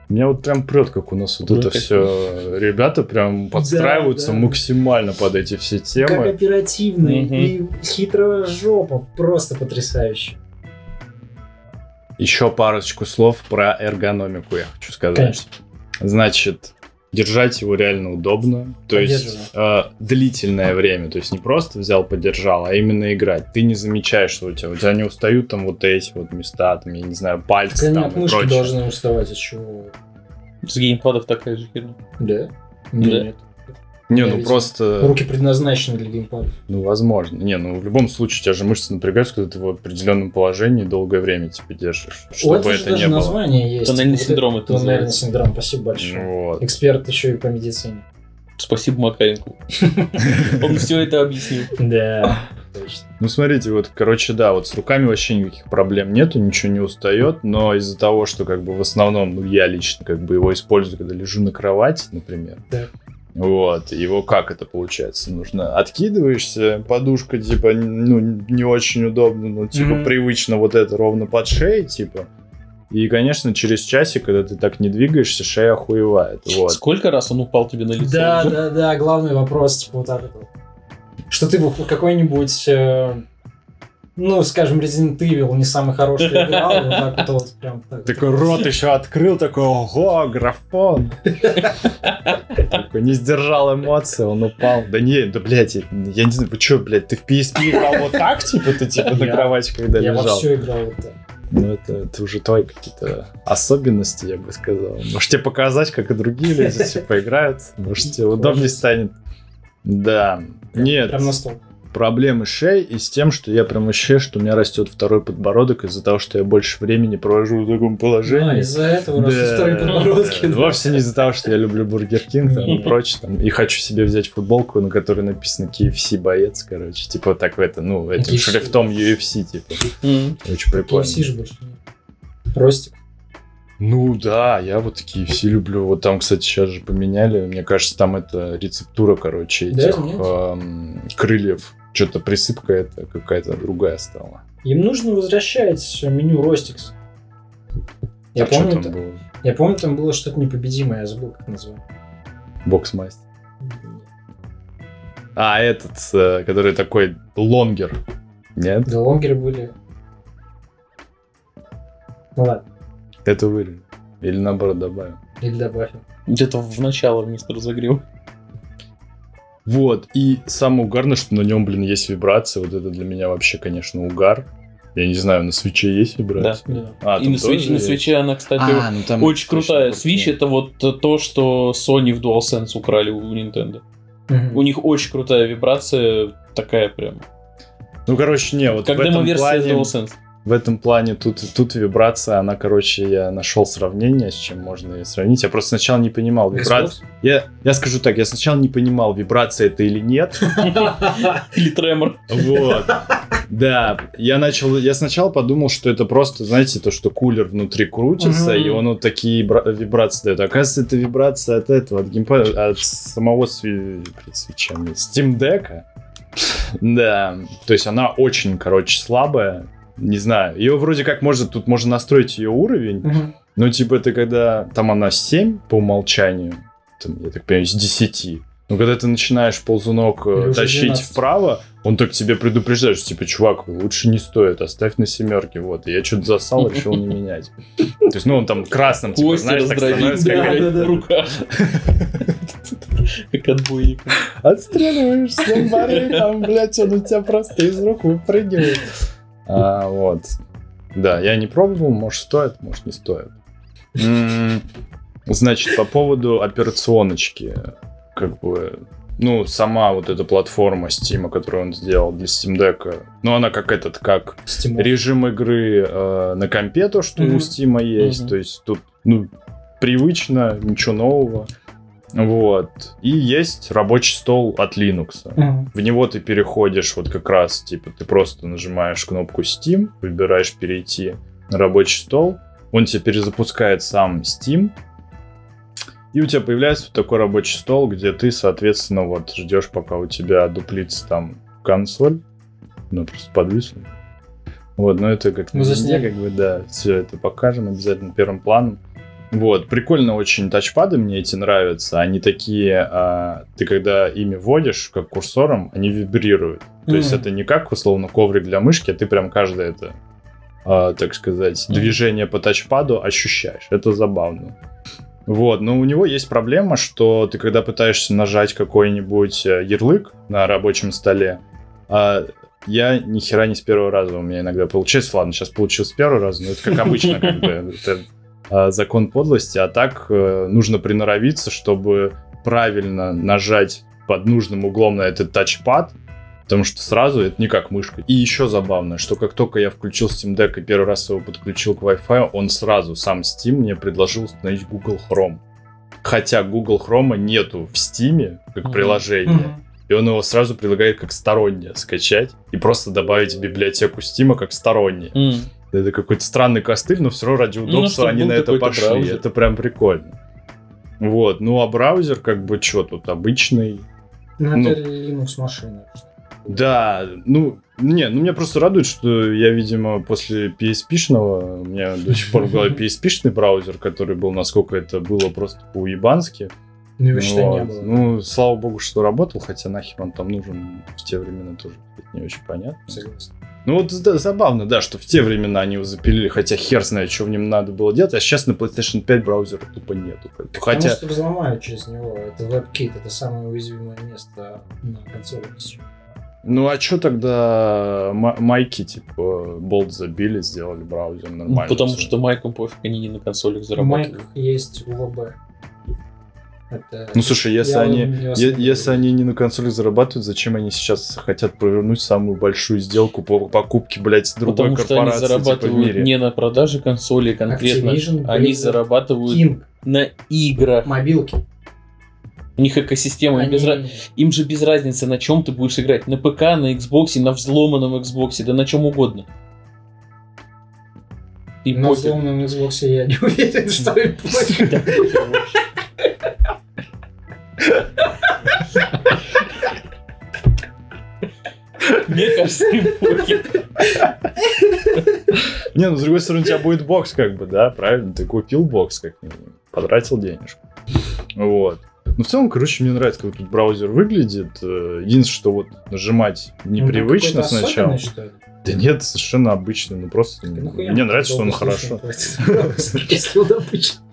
Меня вот прям прет, как у нас вот Ну, это как- все. Ребята прям подстраиваются да. максимально под эти все Как темы. оперативный Мгм. и хитрая жопа, просто потрясающе. Еще парочку слов про эргономику я хочу сказать. Конечно. Значит, держать его реально удобно. То есть э, длительное время. То есть не просто взял, подержал, а именно играть. Ты не замечаешь, что у тебя, у тебя не устают там вот эти вот места, там, я не знаю, пальцы Они там от и мышки прочее. должны уставать, от чего? С геймпадов такая же херня. Да? Да. Нет. Не, Я ну просто, Руки предназначены для геймпада. ну возможно. Не, ну в любом случае у тебя же мышцы напрягаются, когда ты в определенном положении долгое время типа держишь, чтобы же это даже не было. название есть. Тоннельный Вот синдром это Тоннельный называется. синдром, спасибо большое. Ну Вот. Эксперт еще и по медицине. Спасибо Макаренку. Он все это объяснил. Да, точно. Ну, смотрите, вот, короче, да, вот с руками вообще никаких проблем нету, ничего не устает, но из-за того, что, как бы, в основном, ну, я лично, как бы, его использую, когда лежу на кровати, например. Да. Вот, его как это получается? Нужно откидываешься, подушка, типа, ну, не очень удобно, но, типа, Мгм. привычно вот это ровно под шеей, типа. И, конечно, через часик, когда ты так не двигаешься, шея охуевает, вот. Сколько раз он упал тебе на лицо? Да, да, да, главный вопрос, типа, вот так вот. Что ты какой-нибудь, э, ну, скажем, Resident Evil не самый хороший играл, вот так вот, вот прям так. Такой рот еще открыл, такой, ого, графон. Такой не сдержал эмоции, он упал. Да не, да, блядь, я, не знаю, вы что, блядь, ты в PSP играл вот так, типа, ты типа на кровати, когда Я во лежал? все играл вот так. Ну, это, это уже твои какие-то особенности, я бы сказал. Может, тебе показать, как и другие люди, типа, играют? Может, тебе удобнее станет? Да. Нет, Прям на стол. Проблемы шеей и с тем, что я прям ощущаю, что у меня растет второй подбородок из-за того, что я больше времени провожу в таком А, положении. из-за этого растут Да. вторые подбородки. Да, Вовсе не из-за того, что я люблю Burger King там, и прочее. Там, и хочу себе взять футболку, на которой написано KFC боец, короче. Типа вот так в это, ну, этим KFC. шрифтом UFC, типа. М. Очень прикольно. KFC же больше. Ростик. Ну да, я вот KFC люблю. Вот там, кстати, сейчас же поменяли. Мне кажется, там это рецептура, короче, Да, этих нет? эм, крыльев. Что-то присыпка это какая-то другая стала. Им нужно возвращать меню Ростикс. Я А помню, там та- было? я помню, там было что-то непобедимое, я забыл, как назвать. Боксмастер. А, этот, э, который такой лонгер. Нет? Да, лонгеры были. Ну ладно, Это вырежем. Или наоборот добавим. или добавим. Где-то в начало вместо разогрева. Вот, и самое угарное, что на нем, блин, есть вибрация. Вот это для меня вообще, конечно, угар. Я не знаю, на свече есть вибрация? Да. А, И там на свече, тоже на свече она, кстати, А, ну там очень крутая. Switch это вот то, что Sony в DualSense украли у Nintendo. Мгм. У них очень крутая вибрация, такая прям. Ну, короче, не, вот Как в этом демо-версия плане... DualSense. В этом плане тут, тут вибрация, она, короче, я нашел сравнение, с чем можно ее сравнить. Я просто сначала не понимал вибрацию. Я, я скажу так, я сначала не понимал, вибрация это или нет. Или тремор. Вот. Да, я начал, я сначала подумал, что это просто, знаете, то, что кулер внутри крутится, и он вот такие бра- вибрации дает. Оказывается, это вибрация от этого, от геймпада, от самого свеча, Steam Deck. Да, то есть она очень, короче, слабая. Не знаю, ее вроде как можно, тут можно настроить ее уровень, Мгм. ну, типа, это когда там она 7 по умолчанию, там, я так понимаю, с 10. Но когда ты начинаешь ползунок э, Или тащить 12. вправо, он так тебе предупреждает, что, типа, чувак, лучше не стоит, оставь на семерке, вот. И я что-то засал, решил не менять. То есть, ну, он там красным, типа, Кости знаешь, так становится, как руках. Как отбойник. отстреливаешь с ламбары, там, блядь, он у тебя просто из рук выпрыгивает. А, вот. Да, я не пробовал, может стоит, может не стоит. Значит, по поводу операционочки, как бы, ну, сама вот эта платформа Steam, которую он сделал для Steam Deck, ну, она как этот, как Стимул. режим игры э, на компе, то, что Мгм. у Steam есть, Мгм. то есть тут, ну, привычно, ничего нового. Вот. И есть рабочий стол от Linux. Мгм. В него ты переходишь вот как раз, типа, ты просто нажимаешь кнопку Steam, выбираешь перейти на рабочий стол, он тебе перезапускает сам Steam, и у тебя появляется вот такой рабочий стол, где ты, соответственно, вот ждешь, пока у тебя дуплится там консоль, ну, просто подвисла. Вот, но это как Мы на засняли. везде, как бы, да, все это покажем обязательно первым планом. Вот, прикольно очень тачпады мне эти нравятся. Они такие, а, ты когда ими вводишь, как курсором, они вибрируют. То есть Мгм. это не как, условно, коврик для мышки, а ты прям каждое это, а, так сказать, Мгм. движение по тачпаду ощущаешь. Это забавно. Вот, но у него есть проблема, что ты когда пытаешься нажать какой-нибудь э, ярлык на рабочем столе, а, я ни хера не с первого раза у меня иногда получается. Ладно, сейчас получилось с первого раза, но это как обычно, как бы, закон подлости. А так э, нужно приноровиться, чтобы правильно нажать под нужным углом на этот тачпад, потому что сразу это не как мышка. И еще забавно, что как только я включил Steam Deck и первый раз его подключил к Wi-Fi, он сразу, сам Steam, мне предложил установить Google Chrome. Хотя Google Chrome нету в Steam как Мгм. приложение. Мгм. И он его сразу предлагает как стороннее скачать и просто добавить в библиотеку Steam как стороннее. М. Это какой-то странный костыль, но все равно ради Ну, удобства чтоб они был на это пошли. браузер. Это прям прикольно. Вот, ну а браузер как бы что тут обычный. Ну, Ну. это Linux машина. Да, ну, не, ну меня просто радует, что я, видимо, после PSP-шного, у меня до сих пор в голове PSP-шный браузер, который был, насколько это было просто по-уебански. Ну, его считай, не Вот. было. Ну, слава богу, что работал, хотя нахер он там нужен в те времена тоже не очень понятно. Согласен. Ну вот да, забавно, да, что в те времена они его запилили, хотя хер знает, что в нем надо было делать, а сейчас на PlayStation 5 браузера тупо нету. бы. Потому Хотя, что взломают через него. Это WebKit, это самое уязвимое место на консоли. ну а что тогда ма- майки, типа, болт забили, сделали браузер Ну, нормально. Потому всё. что майкам пофиг, они не на консолях У зарабатывают. Майк есть УВБ. Это... Ну слушай, если Я они... не е- Если они не на консолях зарабатывают, зачем они сейчас хотят провернуть самую большую сделку по покупке, блядь, другой Потому что они корпорации типа, в зарабатывают мире? не на продаже консолей конкретно, Activision, они Blizzard, зарабатывают King, на играх. мобилки. У них экосистема, им, Они- без ra- им же без разницы, на чем ты будешь играть. На ПК, на Xbox, на взломанном Xbox, да на чем угодно. И На пофиг. взломанном Xbox я не уверен, что им пофиг. Мне кажется, им. Не, ну с другой стороны, у тебя будет бокс, как бы, да, правильно? Ты купил бокс, как минимум, потратил денежку. Вот. Ну, в целом, короче, мне нравится, как тут браузер выглядит. Э, Единственное, что вот нажимать непривычно Ну, сначала. что ли? Да нет, совершенно обычный, ну просто Нахуя мне нравится, что он хорошо. Если он обычный.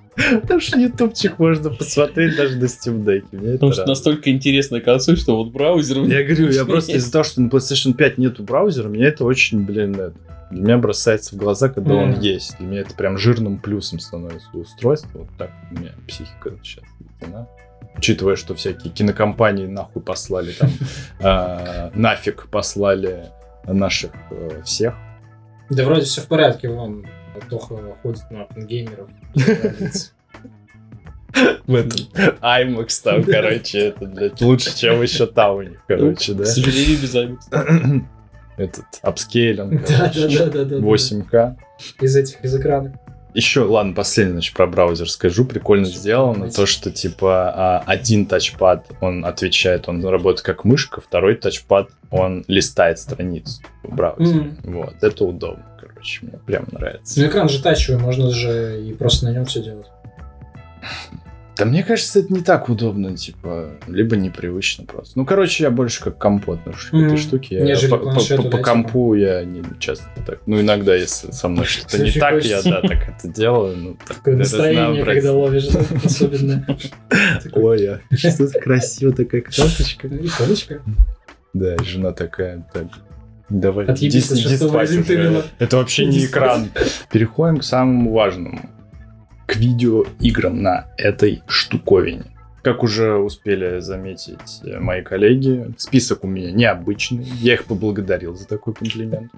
Потому что ютубчик можно посмотреть даже на Steam Deck. Потому что радует. настолько интересная консоль, что вот браузер... Я говорю, я просто из-за того, что на PlayStation 5 нету браузера, меня это очень, блин, это, для меня бросается в глаза, когда он Мгм. есть. Для меня это прям жирным плюсом становится у устройства. Вот так у меня психика сейчас заведена. Учитывая, что всякие кинокомпании нахуй послали там, а, нафиг послали наших э, всех. Да вроде все в порядке, вон Тоха ходит на опенгеймеров. В этом IMAX там, короче, это, блядь, лучше, чем еще там у них, короче, да. К сожалению, без IMAX. Этот, апскейлинг, Да, короче, да, да, да, да. 8К. Из этих, из экранов. Еще, ладно, последний, значит, про браузер скажу. Прикольно сделано то, что, типа, а, один тачпад, он отвечает, он работает как мышка, второй тачпад, он листает страницу в браузере. Вот, это удобно, короче, мне прям нравится. Ну, экран же тачевый, можно же и просто на нем все делать. Да мне кажется, это не так удобно, типа, либо непривычно просто. Ну, короче, я больше как компот отношусь к этой штуке. Я по, компу я не часто так. Ну, иногда, если со мной что-то не так, я, да, так это делаю. Ну, так, Такое настроение, когда ловишь, особенно. Ой, а что красиво такая карточка. Да, жена такая, так, давай, Отъебись уже. Evil. Это вообще не экран. Переходим к самому важному. К видеоиграм на этой штуковине. Как уже успели заметить э, мои коллеги, список у меня необычный. Я их поблагодарил за такой комплимент.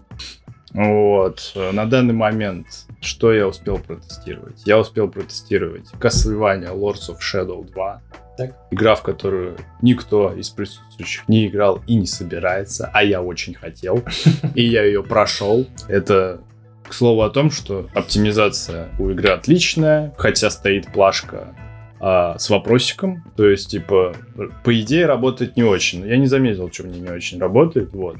Вот. На данный момент, что я успел протестировать? Я успел протестировать Castlevania Lords of Shadow 2. Так. Игра, в которую никто из присутствующих не играл и не собирается, а я очень хотел. И я ее прошел. Это к слову о том, что оптимизация у игры отличная, хотя стоит плашка а, с вопросиком. То есть, типа, по идее, работает не очень. Я не заметил, что мне не очень работает. Вот.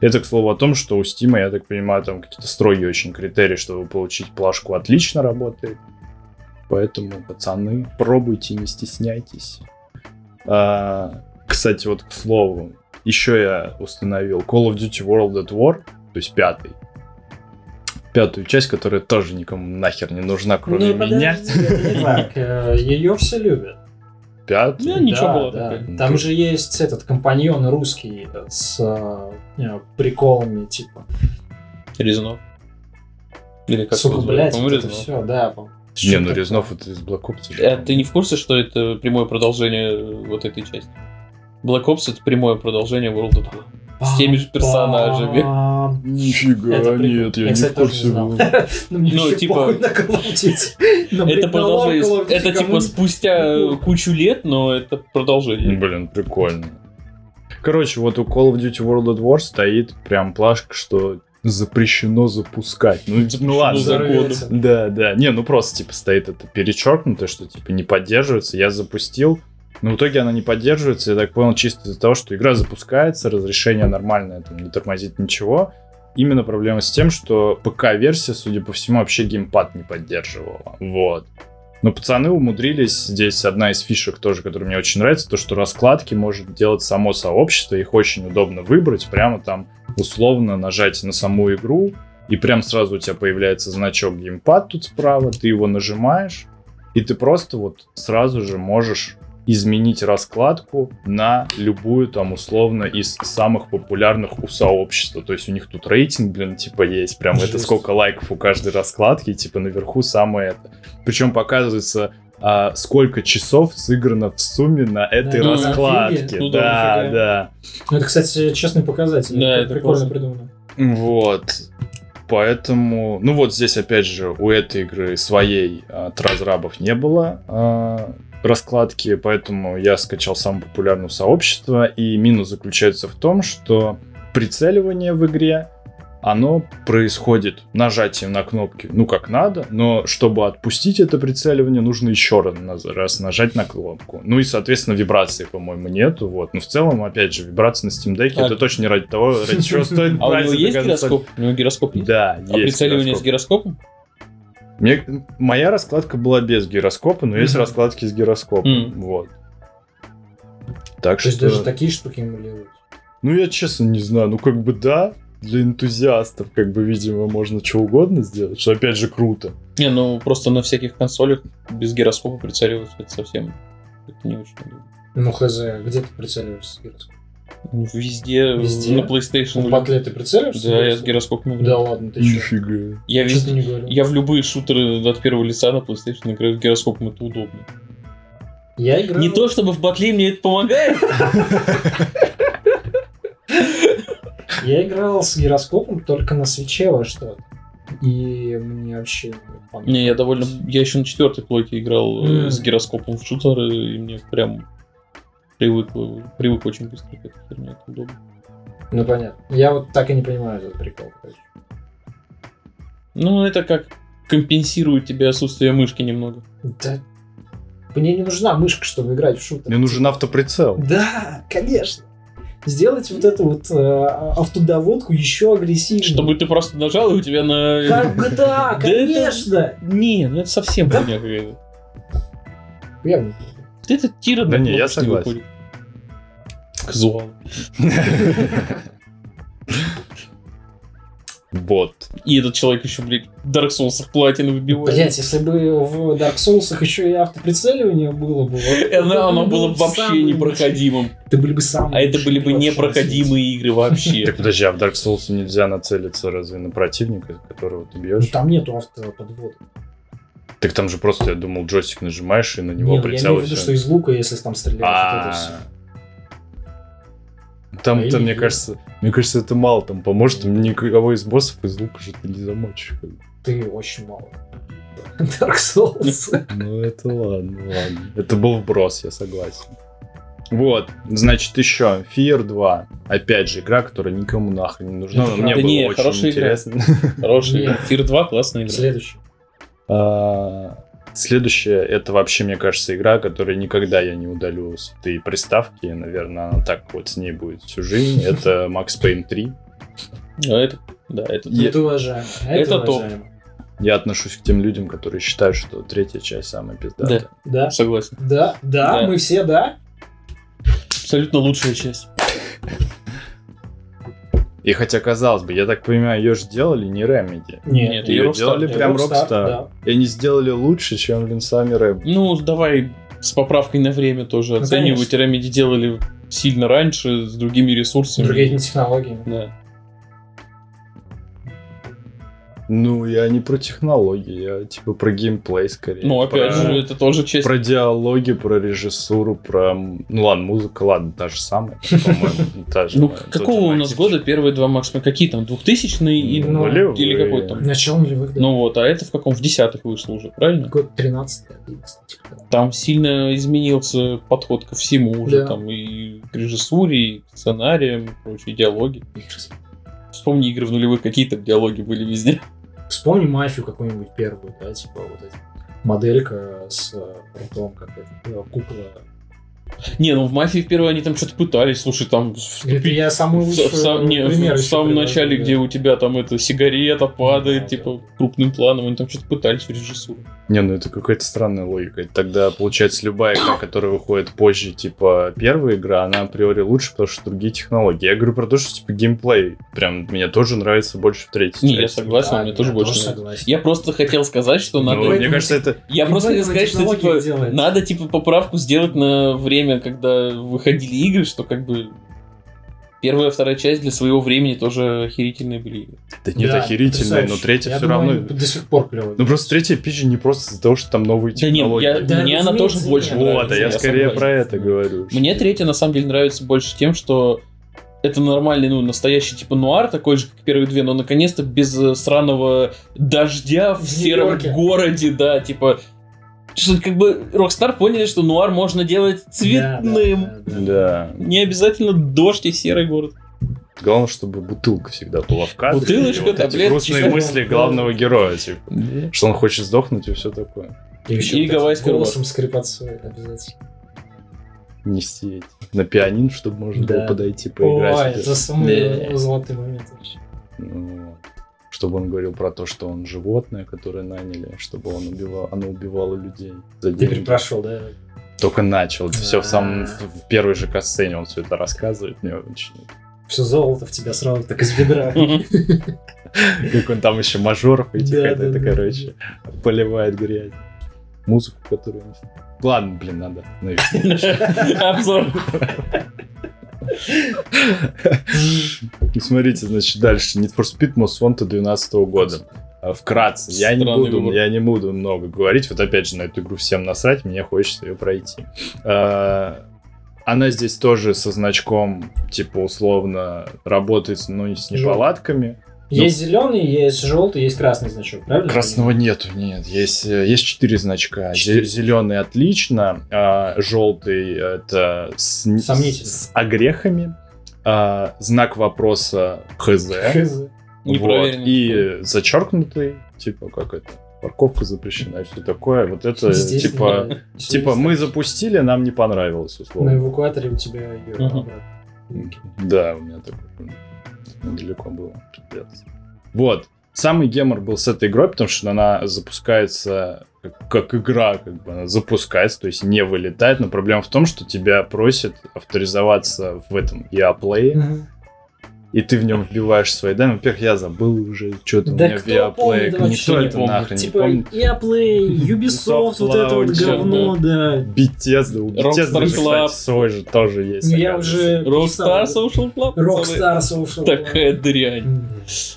Это, к слову, о том, что у Steam, я так понимаю, там какие-то строгие очень критерии, чтобы получить плашку отлично работает. Поэтому, пацаны, пробуйте, не стесняйтесь. А, кстати, вот к слову, еще я установил Call of Duty World at War, то есть пятый. Пятую часть, которая тоже никому нахер не нужна, кроме Ну, меня. подожди, это не так. Ее все любят. Пятую. Ну, ничего Да, было да. такое. Там же есть этот компаньон русский с э, приколами, типа. Резнов. Или как Сука, блядь, вот это Резнов. все, да. по- Не, Что ну такое? Резнов это из Black Ops. Э, ты не в курсе, что это прямое продолжение вот этой части? Black Ops это прямое продолжение World of War. С теми же персонажами. Нифига, Это нет, я, Я, не кстати, в курсе был. Ну, мне Ну, типа- блин, Это of продолжение. Это типа спустя кучу лет, но это продолжение. Блин, прикольно. Короче, вот у Call of Duty World at War стоит прям плашка, что запрещено запускать. Ну, типа, ну ладно. Взорвется. Да, да. Не, ну просто типа стоит это перечеркнуто, что типа не поддерживается. Я запустил. Но в итоге она не поддерживается, я так понял, чисто из-за того, что игра запускается, разрешение нормальное, там не тормозит ничего. Именно проблема с тем, что ПК-версия, судя по всему, вообще геймпад не поддерживала. Вот. Но пацаны умудрились, здесь одна из фишек тоже, которая мне очень нравится, то, что раскладки может делать само сообщество, их очень удобно выбрать, прямо там условно нажать на саму игру, и прям сразу у тебя появляется значок геймпад тут справа, ты его нажимаешь, и ты просто вот сразу же можешь изменить раскладку на любую там условно из самых популярных у сообщества. То есть у них тут рейтинг, блин, типа есть. Прям это Жесть. сколько лайков у каждой раскладки, типа наверху самое это. Причем показывается а, сколько часов сыграно в сумме на этой ну, раскладке. Ну да, да, да. Ну, это, кстати, честный показатель. Да, Это это прикольно классно. придумано. Вот. Поэтому, ну вот здесь опять же у этой игры своей от разрабов не было а, раскладки, поэтому я скачал самое популярное сообщество, и минус заключается в том, что прицеливание в игре оно происходит нажатием на кнопки, ну как надо, но чтобы отпустить это прицеливание, нужно еще раз, раз нажать на кнопку. Ну и, соответственно, вибрации, по-моему, нету. Вот. Но в целом, опять же, вибрации на Steam Deck А- это точно не ради того, ради чего стоит А у него есть гироскоп? У него гироскоп есть? Да, А есть. прицеливание с гироскоп. гироскопом? Мне- моя раскладка была без гироскопа, но есть Мгм. раскладки с гироскопом. Мгм. Вот. Так То есть что... даже такие штуки эмулируют. Ну, я честно не знаю. Ну, как бы да, для энтузиастов, как бы, видимо, можно что угодно сделать, что опять же круто. Не, ну просто на всяких консолях без гироскопа прицеливаться это совсем это не очень удобно. Ну, хз, где ты прицеливаешься с гироскопом? Везде, Везде? на PlayStation. В батле ты прицеливаешься? Да, я с гироскопом играю. Да ладно, ты чё? Нифига. Я, ты не говорил? я в любые шутеры от первого лица на PlayStation играю с гироскопом, это удобно. Я играл... Не то, чтобы в батле мне это помогает. Я играл с гироскопом только на свече во что-то. И мне вообще не я довольно... Я еще на четвертой плойке играл э, с гироскопом в шутеры, и мне прям привык, привык очень быстро к этой херне, это удобно. Ну, понятно. Я вот так и не понимаю этот прикол, короче. Ну, это как компенсирует тебе отсутствие мышки немного. Да. Мне не нужна мышка, чтобы играть в шутер. Мне нужен автоприцел. Да, конечно. Сделать вот эту вот э, автодоводку еще агрессивнее. Чтобы ты просто нажал, и у тебя на... Как бы да, Да это- конечно. Не, ну это совсем Да. хуйня какая-то. Я- Это тира Да не, я согласен. Казуал. Вот. И этот человек еще, блядь, в Dark Souls платину выбивает. Блять, если бы в Dark Souls еще и автоприцеливание было бы, Оно, это оно был было бы вообще непроходимым. Это были бы самые А это были бы непроходимые игры вообще. Так подожди, а в Dark Souls нельзя нацелиться разве на противника, которого ты бьешь? Ну там нету автоподвода. Так там же просто, я думал, джойстик нажимаешь и на него Не, ну, я прицел имею в виду, что из лука, если там стреляешь, вот это А. Там, А там, мне кажется, мне кажется, это мало там поможет, никого из боссов из лука же ты не замочишь. Ты очень мало. Dark Souls. Ну это ладно, ладно. Это был вброс, я согласен. Вот, значит, еще Fear 2. Опять же, игра, которая никому нахрен не нужна, Это но мне было Не, очень хорошая игра. интересно. Хорошая. Нет. Fear 2 классная игра. Следующий. А, Следующее, это вообще, мне кажется, игра, которую никогда я не удалю с этой приставки. Наверное, она так вот с ней будет всю жизнь. Это Max Payne 3. А это, да, это Я- Это уважаем. Это топ. уважаем. Я отношусь к тем людям, которые считают, что третья часть самая пиздатая. Да. согласен. Да, да, Да. мы все, да. Абсолютно лучшая часть. И хотя, казалось бы, я так понимаю, ее же делали не Remedy. Нет, Ее и Rockstar. делали прям Rockstar, Rockstar. да. И они сделали лучше, чем сами Remedy. Ну, давай с поправкой на время тоже Ну, оценивать. Remedy делали сильно раньше, с другими ресурсами. Другими технологиями. Да. Ну, я не про технологии, я типа про геймплей скорее. Ну, опять Про- же, это тоже часть... Про диалоги, про режиссуру, про... Ну ладно, музыка, ладно, та же самая, по-моему. та же, Ну, какого у нас года первые два Максима? Какие там? 2000-е и... Ну, Нулевые. или какой там? Начало нулевых. Ну вот, а это в каком? В десятых вышло уже, правильно? Год 13 11 типа. Там сильно изменился подход ко всему уже, там и к режиссуре, и к сценариям, и прочие диалоги. Вспомни игры в нулевых, какие-то диалоги были везде. Вспомни мафию какую-нибудь первую, да, типа вот эта моделька с э, ртом, как это, э, кукла. Не, ну в «Мафии» в первой они там что-то пытались, слушай, там... Это вступить- я самый В, лучший в сам- не, пример в самом привожу, начале, да. где у тебя там эта сигарета падает, Да, типа, крупным планом, они там что-то пытались в режиссуру. Не, ну это какая-то странная логика. Тогда, получается, любая игра, которая выходит позже, типа, первая игра, она априори лучше, потому что другие технологии. Я говорю про то, что, типа, геймплей прям мне тоже нравится больше в третьей Не, я части. согласен, Да, мне тоже я больше тоже нравится. согласен. Я просто хотел сказать, что Ну, надо... мне Поэтому кажется, это... Я просто хотел сказать, что типа надо типа поправку сделать на время, когда выходили игры, что как бы первая, вторая часть для своего времени тоже охерительные были. Да нет, Да, охерительная, но третья Я все думаю, равно... До сих пор клево. Ну просто третья пизжа не просто из-за того, что там новые Да не, технологии. я- Да, мне она тоже больше нет. Вот, нравится. а я, скорее согласен. про это говорю. Мне что- третья на самом деле нравится больше тем, что это нормальный, ну, настоящий типа нуар, такой же, как первые две, но наконец-то без э, сраного дождя в, В сером городе, да, типа. Что как бы Rockstar поняли, что нуар можно делать цветным. Да, да, да. Да. Не обязательно дождь и серый город. Главное, чтобы бутылка всегда была в кадре. Бутылочка, вот таблетки, грустные мысли главного героя, типа. Что он хочет сдохнуть и все такое. И еще И гавайская голосом скрипацой обязательно. Нести на пианин, чтобы можно было Да. подойти, Ой, поиграть. это самый Да. золотой момент вообще. Ну, чтобы он говорил про то, что он животное, которое наняли, чтобы он убивал, оно убивало людей за Ты деньги. перепрошел, да? Только начал. Все в самом А. в, первой же касцене он все это рассказывает. Мне очень... Все золото в тебя сразу так из ведра. Как он там еще мажоров этих, это, это, короче, поливает грязь. Музыку, которую... он- Ладно, блин, надо. Обзор. Ну, Смотрите, значит, дальше. Need for Speed Most Wanted 2012 года. А, Вкратце, я не, буду, выбор. я не буду много говорить. Вот опять же, на эту игру всем насрать, мне хочется ее пройти. А, Она здесь тоже со значком, типа, условно, работает, ну, с неполадками. Есть зеленый, есть желтый, есть красный значок, правильно? Красного нету, нет. Есть, э, есть четыре значка. Зеленый отлично, а, желтый это с, с огрехами, а, знак вопроса хз. Хз. Вот. И зачеркнутый, типа как это, парковка запрещена и все такое. Вот это, Здесь типа, не- типа мы запустили, нам не понравилось, На условно. эвакуаторе у тебя ее обратно. Да, у меня такое недалеко было. Пиздец. Вот. Самый гемор был с этой игрой, потому что она запускается как, как игра, как бы она запускается, то есть не вылетает, но проблема в том, что тебя просят авторизоваться в этом EA Play, Мгм. И ты в нем вбиваешь свои данные. Во-первых, я забыл уже, что там у Да меня в кто EA помнит Play. вообще, Никто не это помнит. нахрен не Типа помнит. EA Play, Ubisoft, вот это вот говно, да. Bethesda, у Rockstar Bethesda, кстати, Club. свой же тоже есть. Ну, я уже... Rockstar. Social Club? Rockstar Social. Такая дрянь.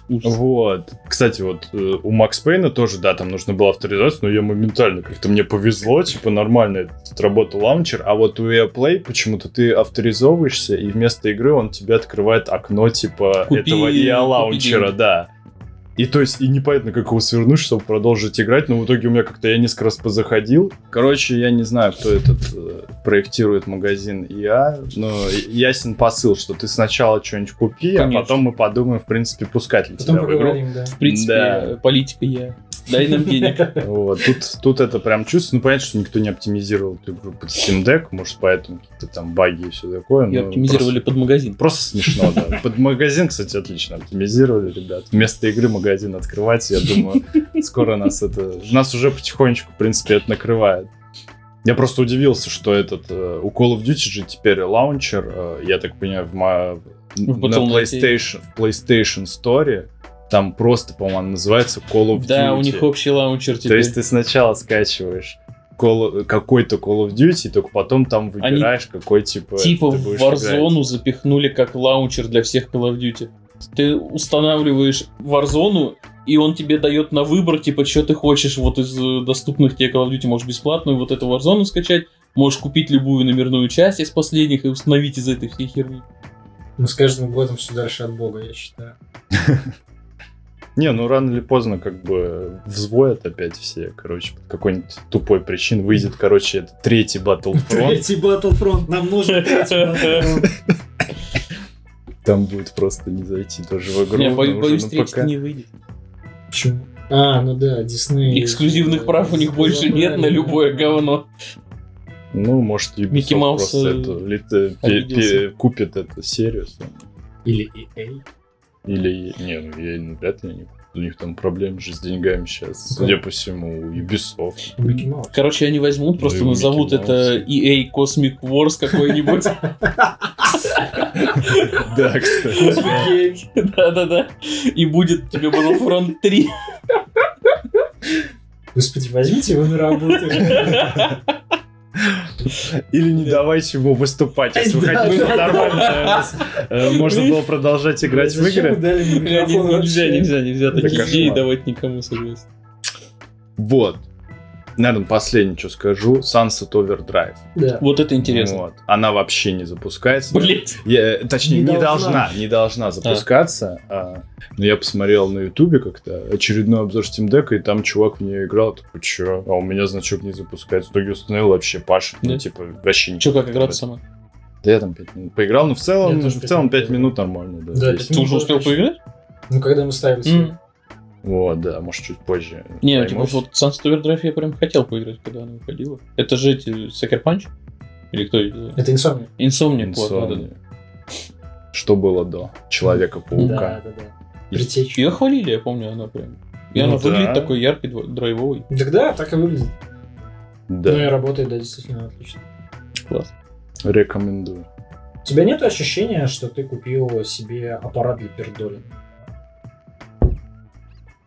Вот. Кстати, вот э, у Макс Пейна тоже, да, там нужно было авторизация, но я моментально как-то мне повезло, типа нормально отработал лаунчер, а вот у EA Play почему-то ты авторизовываешься, и вместо игры он тебе открывает окно, типа, Купи- этого купи лаунчера, да. И то есть, и непонятно, как его свернуть, чтобы продолжить играть, но в итоге у меня как-то я несколько раз позаходил. Короче, я не знаю, кто этот э, проектирует магазин EA, но ясен посыл, что ты сначала что-нибудь купи, Конечно. а потом мы подумаем, в принципе, пускать ли Потом тебя в игру. да. В принципе, Да. политика я. Дай нам денег. Вот, тут, тут это прям чувствуется. Ну, понятно, что никто не оптимизировал эту игру под Steam Deck, может, поэтому какие-то там баги и все такое. Но оптимизировали под магазин. Просто, просто смешно, да. Под магазин, кстати, отлично оптимизировали, ребят. Вместо игры магазин открывать, я думаю, скоро нас это... Нас уже потихонечку, в принципе, это накрывает. Я просто удивился, что этот... э, у Call of Duty же теперь лаунчер, э, я так понимаю, в, ма- В на. PlayStation, в PlayStation Store там просто, по-моему, называется Call of Duty. Да, у них общий лаунчер То теперь. есть ты сначала скачиваешь Call- какой-то Call of Duty, только потом там выбираешь, какой типа... Типа в Warzone играть. запихнули как лаунчер для всех Call of Duty. Ты устанавливаешь Warzone, и он тебе дает на выбор, типа, что ты хочешь вот из э, доступных тебе Call of Duty. Можешь бесплатную вот эту Warzone скачать, можешь купить любую номерную часть из последних и установить из этой всей херни. Мы с каждым годом все дальше от бога, я считаю. Не, ну рано или поздно как бы взвоят опять все, короче, по какой-нибудь тупой причине. Выйдет, короче, это третий Battlefront. Третий Battlefront, нам нужен третий Battlefront. Там будет просто не зайти тоже в игру. Не, боюсь, третий не выйдет. Почему? А, ну да, Дисней. Эксклюзивных прав у них больше нет на любое говно. Ну, может, Ubisoft Микки Маус, просто э, э, пе- купит эту серию. Или EA. Или, не, ну я ну, вряд ли они у них там проблемы же с деньгами сейчас. Да. Судя по всему, Ubisoft. Маус. Короче, они возьмут, Ну просто назовут Микки это EA Cosmic Wars какой-нибудь. Да, кстати. Да-да-да. И будет тебе Battlefront 3. Господи, возьмите его на работу. Или не давайте ему выступать. Если вы хотите, нормально. да. э, Можно было продолжать играть в игры. Нельзя, нельзя, нельзя такие идеи давать никому, согласен. Вот. Наверное, последнее, что скажу. Sunset Overdrive. Да. Вот это интересно. Вот. Она вообще не запускается. Блять. Я- точнее, Не не, должна. должна. не должна запускаться. а, но я посмотрел на Ютубе как-то очередной обзор Steam Deck, и там чувак в нее играл, такой, чё? А у меня значок не запускается. В итоге установил вообще пашет. Ну, Да? типа, вообще не Че, как играть сама? Да я там 5 минут поиграл, но в целом, в целом минут 5 поиграл. минут нормально, да. Да, То есть- пять Ты уже Ну, успел поиграть? Ну, когда мы ставили М. Вот, да, может, чуть позже. Не, типа займусь. вот Sunset Overdrive я прям хотел поиграть, когда она выходила. Это же эти Sucker Punch? Или кто делает? Это инсомния. Insomniac, вот, да, да. Insomnia. Что было до Человека-паука? Да, да, да. Ratchet. Ее хвалили, я помню, она прям. И Ну она да. выглядит такой яркой, дво- драйвовой. Так да, так и выглядит. Да, Ну и работает, да, действительно отлично. Класс. рекомендую. У тебя нет ощущения, что ты купил себе аппарат для пердолин?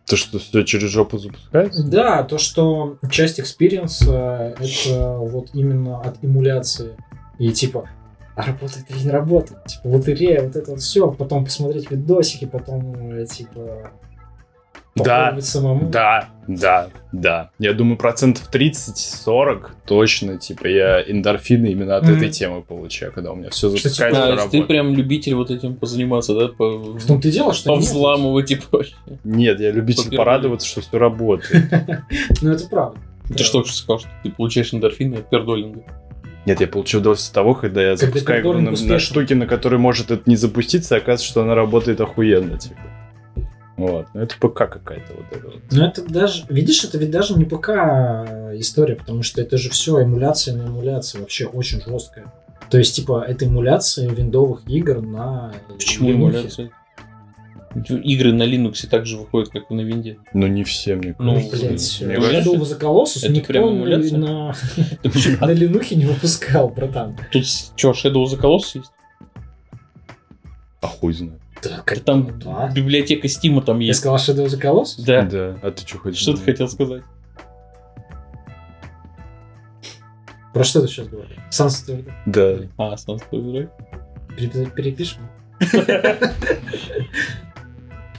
То, что все через жопу запускается? Да, то, что часть experience а это вот именно от эмуляции. И типа, а работает или не работает? Типа, лотерея, вот это вот все. Потом посмотреть видосики, потом, э, типа, Да, самому. Да, да, да. Я думаю, процентов 30-40 точно, типа, я эндорфины именно от Мгм. этой темы получаю, когда у меня все запускается А, и то есть ты прям любитель вот этим позаниматься, да? По... В том-то и дело, что. Повзламывать, типа, вообще. Нет, я любитель Попер- порадоваться, что все работает. Ну, это правда. Ты что что сказал, что ты получаешь эндорфины от пердолинга? Нет, я получил удовольствие от того, когда я запускаю на, на штуке, на которой может это не запуститься, и оказывается, что она работает охуенно, типа. Вот. Ну, это ПК какая-то вот это вот. Но это даже, видишь, это ведь даже не ПК история, потому что это же все эмуляция на эмуляции, вообще очень жесткая. То есть, типа, это эмуляция виндовых игр на... Почему Linux. эмуляция? Игры на Linux также выходят, как и на винде. Ну, не все, мне Ну, кажется. Блять, Мне кажется, Shadow of the Colossus это никто прям на, эмуляция? на, на Linux не выпускал, братан. Тут что, Shadow of the Colossus есть? А хуй знает. Да, Там да. библиотека Стима там Я есть. сказал Shadow of the Colossus? Да. Да. А ты что хотел? Что ты хотел сказать? Про что ты сейчас говоришь? Sunset Overdrive? Да. А, Sunset Overdrive? Пере- Перепишем.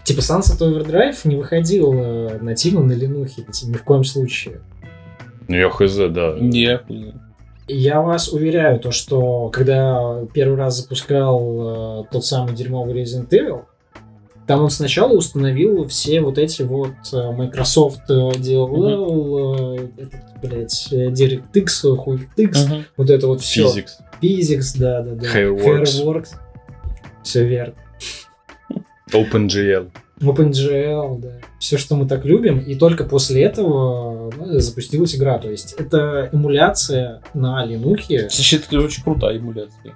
Типа Sunset Overdrive не выходил э, нативно на Ленухе, ни в коем случае. Ну, я хз, да. Не, хуй знает. Я вас уверяю, то, что когда первый раз запускал э, тот самый дерьмовый Resident Evil, там он сначала установил все вот эти вот э, Microsoft э, DLL, э, этот, блядь, DirectX, HuiTX, Мгм. вот это вот все. Физикс. Physics, да, да, да. Hairworks. Все верно. OpenGL. OpenGL, да. Все, что мы так любим. И только после этого ну, запустилась игра. То есть это эмуляция на Linux. Значит, это очень крутая эмуляция.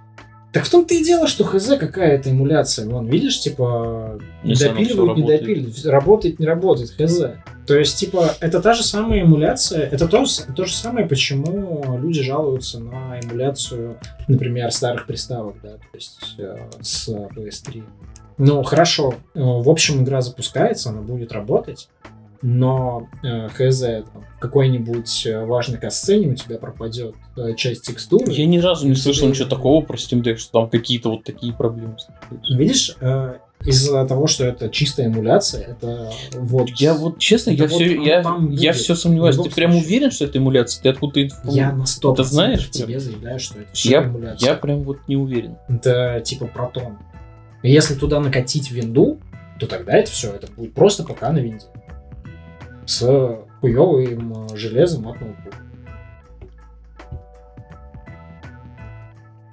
Так в том-то и дело, что хз какая это эмуляция. Вон, видишь, типа, всё допиливают, не работает. допиливают, работает, не работает, хз. То есть, типа, это та же самая эмуляция, это то, то же самое, почему люди жалуются на эмуляцию, например, старых приставок, да, то есть э, с PS3. Ну, хорошо, э, в общем, игра запускается, она будет работать, но э, хз, какой-нибудь э, важной касцене у тебя пропадет э, часть текстуры. Я ни разу не слышал ничего такого про Steam Deck, что там какие-то вот такие проблемы. Видишь, э, из-за того, что это чистая эмуляция, это вот... Я вот, честно, я вот все, я, я все сомневаюсь. Ты прям случае. уверен, что это эмуляция? Ты откуда ты Я на 100% Это знаешь тебе прям? заявляю, что это все Я, эмуляция. я прям вот не уверен. Это типа протон. Если туда накатить винду, то тогда это все, это будет просто ПК на винде. С хуевым э, железом от ноутбука.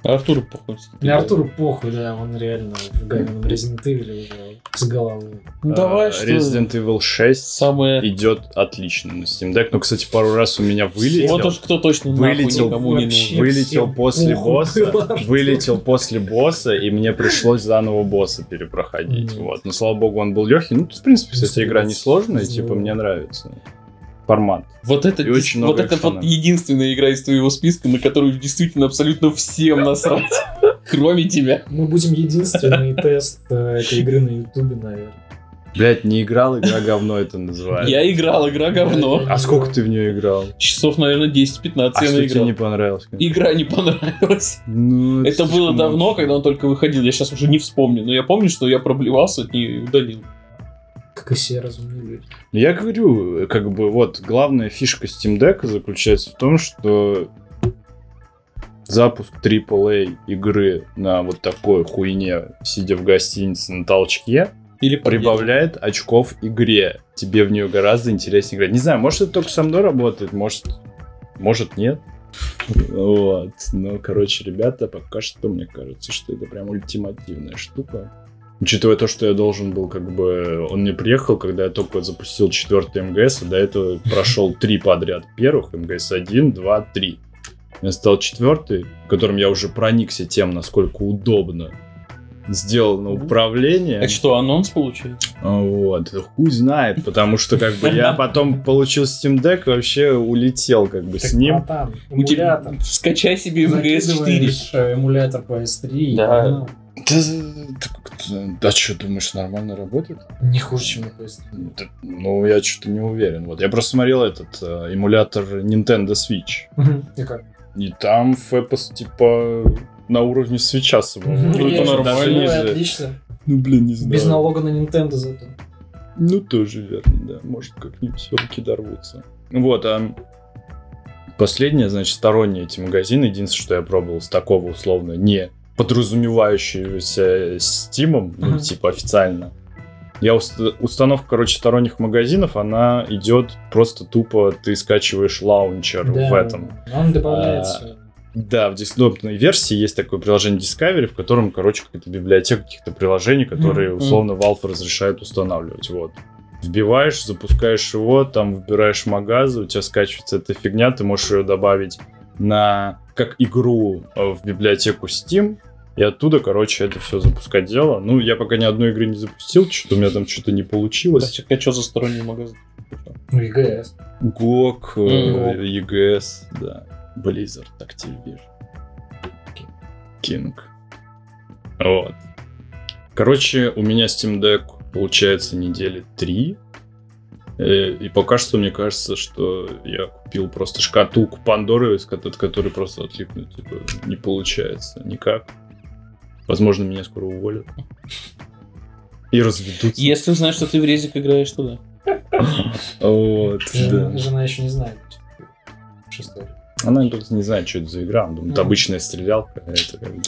Артуру похуй. Для Артуру похуй, да, он реально в говенном Resident Evil уже с головой. Ну, давай, А, что Resident Evil 6 самое... идет отлично на Steam Deck. Но, кстати, пару раз у меня вылетел. Вот уж кто точно Вылетел, нахуй никому не нужен. Вылетел после босса, вылетел после босса, и мне пришлось заново босса перепроходить. Вот. Но слава богу, он был легкий. Ну, в принципе, кстати, Ну, игра несложная, типа, мне нравится. Формат. Вот это, И очень вот много это вот единственная игра из твоего списка, на которую действительно абсолютно всем насрать. Кроме тебя. Мы будем единственный тест э, этой игры на Ютубе, наверное. Блять, не играл, игра говно это называется. Я играл, игра говно. А сколько ты в нее играл? Часов, наверное, 10-15 А я что тебе не понравилось? Игра не понравилась. Ну, Это было давно, когда он только выходил. Я сейчас уже не вспомню. Но я помню, что я проблевался от нее и удалил. Как и все разумные люди. Ну, Я говорю, как бы вот главная фишка Steam Deck заключается в том, что запуск AAA игры на вот такой хуйне, сидя в гостинице на толчке, Или прибавляет очков игре. Тебе в нее гораздо интереснее играть. Не знаю, может это только со мной работает, может, может нет. Вот. Ну, короче, ребята, пока что мне кажется, что это прям ультимативная штука. Учитывая то, что я должен был, как бы, он мне приехал, когда я только запустил четвертый МГС, а до этого прошел три подряд первых, МГС 1, 2, 3. Я стал четвертый, в котором я уже проникся тем, насколько удобно сделано управление. Это что, анонс получается? А, Вот, хуй знает, потому что как бы я потом получил Steam Deck и вообще улетел как бы Так, с ним. братан, У тебя... эмулятор. Скачай себе МГС 4. Закидываешь, э, эмулятор PS3. и Да. Да, да, да что, думаешь, нормально работает? Не хуже, чем на PS3. Да, Ну, я что-то не уверен. Вот, я просто смотрел этот э, эмулятор Nintendo Switch. И как? и там фэпос типа на уровне свеча самого. Ну, это нормально. Ну. Отлично. Ну, блин, не знаю. Без налога на Nintendo зато. Ну, тоже верно, да. Может, как-нибудь руки дорвутся. Вот, а последнее, значит, сторонние эти магазины. Единственное, что я пробовал с такого условно не подразумевающегося Стимом, ну, Мгм. типа официально. Я уст- установка, короче, сторонних магазинов, она идет просто тупо, ты скачиваешь лаунчер Да, в этом. Он добавляется. Да, в десктопной версии есть такое приложение Discovery, в котором, короче, какая-то библиотека каких-то приложений, которые Мгм. условно Valve разрешает устанавливать. Вот. Вбиваешь, запускаешь его, там выбираешь магазы, у тебя скачивается эта фигня, ты можешь ее добавить на как игру э, в библиотеку Steam, и оттуда, короче, это все запускать дело. Ну, я пока ни одной игры не запустил, что-то у меня там что-то не получилось. Так, что за сторонний магазин? Ну, э, Мгм. EGS, да. Blizzard, Activision. King. Вот. Короче, у меня Steam Deck получается недели три. Э, И пока что мне кажется, что я купил просто шкатулку Пандоры, от которой просто отлипнуть типа, не получается никак. Возможно, меня скоро уволят. И разведут. Если узнаешь, что ты в резик играешь, то да. Вот, Жена, да. жена еще не знает. Шестой. Она просто не знает, что это за игра. Она думает, Ну. обычная стрелялка. Это как бы...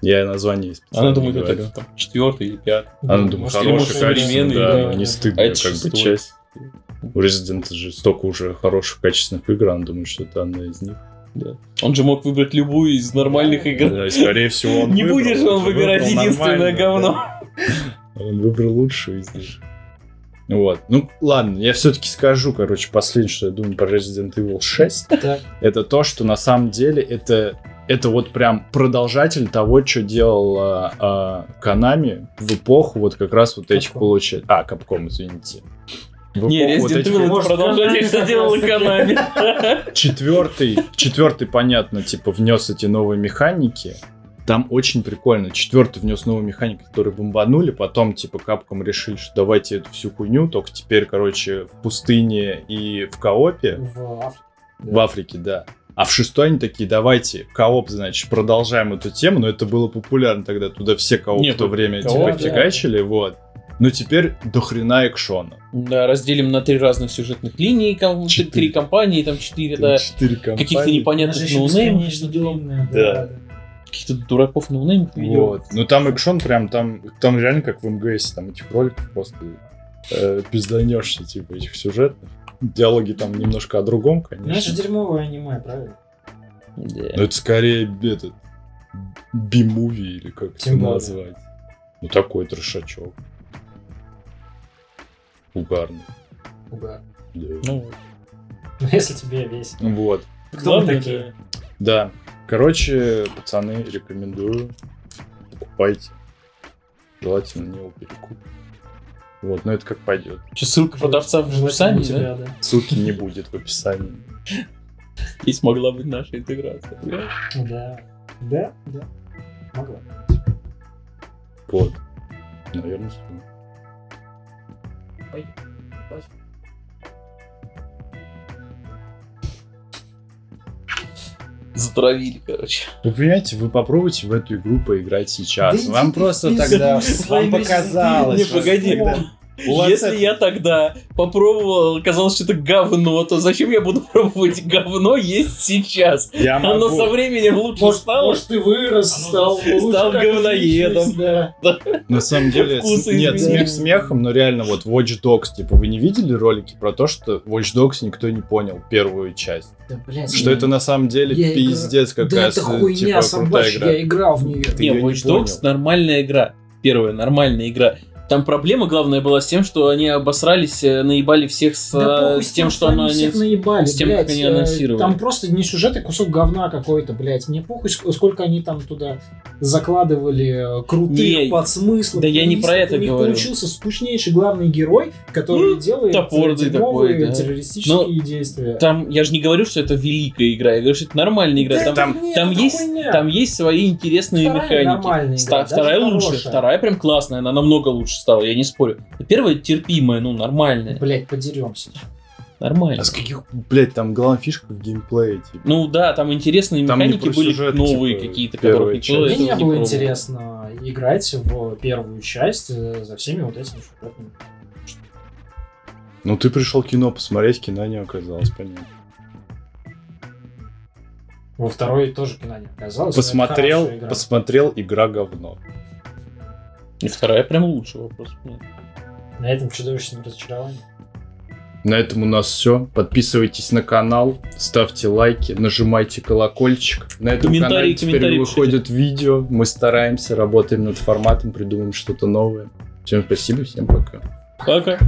Я название Она думает, говорю. это там, четвертый или пятый. Она думает, качественная, современный, да, да. не А стыдная это как бы часть. У Resident же столько уже хороших, качественных игр, она думает, что это одна из них. Он же мог выбрать любую из нормальных игр. Да, и скорее всего он Не выбрал, будешь он же выбирать выбрал единственное говно. да. Он выбрал лучшую из них. Вот. Ну, ладно, я все-таки скажу, короче, последнее, что я думаю про Resident Evil 6. Так. это то, что на самом деле это, это вот прям продолжатель того, что делала а, Konami в эпоху вот как раз вот этих получает. А, Capcom, извините. В Не, вот Resident этих- Evil это Konami что делала раз-таки. Konami. Четвертый, четвертый, понятно, типа внес эти новые механики. Там очень прикольно. Четвертый внес новые механики, которые бомбанули. Потом, типа, Capcom решили, что давайте эту всю хуйню, только теперь, короче, в пустыне и в коопе. В Африке. В Африке, да. А в шестой они такие, давайте, кооп, значит, продолжаем эту тему, но это было популярно тогда, туда все кооп Не, в то время кооп, типа да. фигачили, вот. Но теперь до хрена экшона. Да, разделим на три разных сюжетных линии, ком- Четыре. три кампании, там четыре, да. Четыре кампании. Каких-то непонятных ноунеймов длинная, Да. Каких-то дураков ноунеймов ведем. Вот. Ну там экшон прям, там, там реально как в МГС, там этих роликов просто э, пизданешься, типа, этих сюжетных. Диалоги там немножко о другом, Ну, это же конечно. дерьмовое аниме, правильно? Да. Но это скорее этот би-муви или как это Тем более. назвать. Ну такой трешачок. Угарный. Угар. Да. Ну, Ну, если тебе весело. Вот. Кто мы главное, такие? Да. Короче, пацаны, рекомендую. Покупайте. Желательно не у перекуп. Вот, но это как пойдет. Сейчас ссылка продавца в описании, да? тебя, да. Ссылки не будет в описании. Здесь могла быть наша интеграция. Да. Да, да. Могла. Вот. Наверное, все. Затравили, короче. Вы понимаете, вы попробуйте в эту игру поиграть сейчас. Да вам просто тогда вам показалось. Не, погоди. Если я тогда попробовал, оказалось, что это говно, то зачем я буду пробовать говно есть сейчас? Я Оно могу. со временем лучше Может, стало. может, ты вырос, Оно стал, стал как говноедом. Да. На самом деле, Вкусы с- нет, изменились. смех смехом, но реально вот Watch Dogs, типа, вы не видели ролики про то, что Watch Dogs никто не понял первую часть? Да, блядь, Что это на самом деле Я пиздец Да какая это с- хуйня типа крутая собачья, игра. я играл в нее. Ты Не, её не Watch Dogs понял. нормальная игра. Первая нормальная игра. Там проблема главная была с тем, что они обосрались, э, наебали всех с, Да э, с тем, что оно всех наебали, с тем, блядь, как они э, анонсировали. Там просто не сюжет, а кусок говна какой-то, блядь. Мне похуй, ск- сколько они там туда закладывали крутых Не, подсмыслов. да я не про это У них говорю. получился скучнейший главный герой, который Ну, делает топорный такой, да. террористические действия. Там, я же не говорю, что это великая игра, я говорю, что это нормальная игра. Да там, это нет, там есть, хуйня. там есть свои интересные Вторая механики. Ста- игра, даже вторая лучше, вторая прям классная, она намного лучше стала, я не спорю. Первая терпимая, ну, нормальная. Блять, подеремся. Нормально. А с каких, блядь, там главная фишка в геймплее, типа. Ну да, там интересные Там не механики были сюжет, новые типа, какие-то, никто до Мне не было пробовал. интересно играть в первую часть э, за всеми вот этими сюжетными. Ну ты пришел кино посмотреть, кино не оказалось, понятно. Во второй тоже кино не оказалось. но это Посмотрел, игра. посмотрел, игра говно. И вторая прям лучше вопрос. На этом чудовищном разочаровании. На этом у нас все. Подписывайтесь на канал, ставьте лайки, нажимайте колокольчик. На этом Комментарии, канале теперь выходят видео. Мы стараемся, работаем над форматом, придумаем что-то новое. Всем спасибо, всем пока. Пока.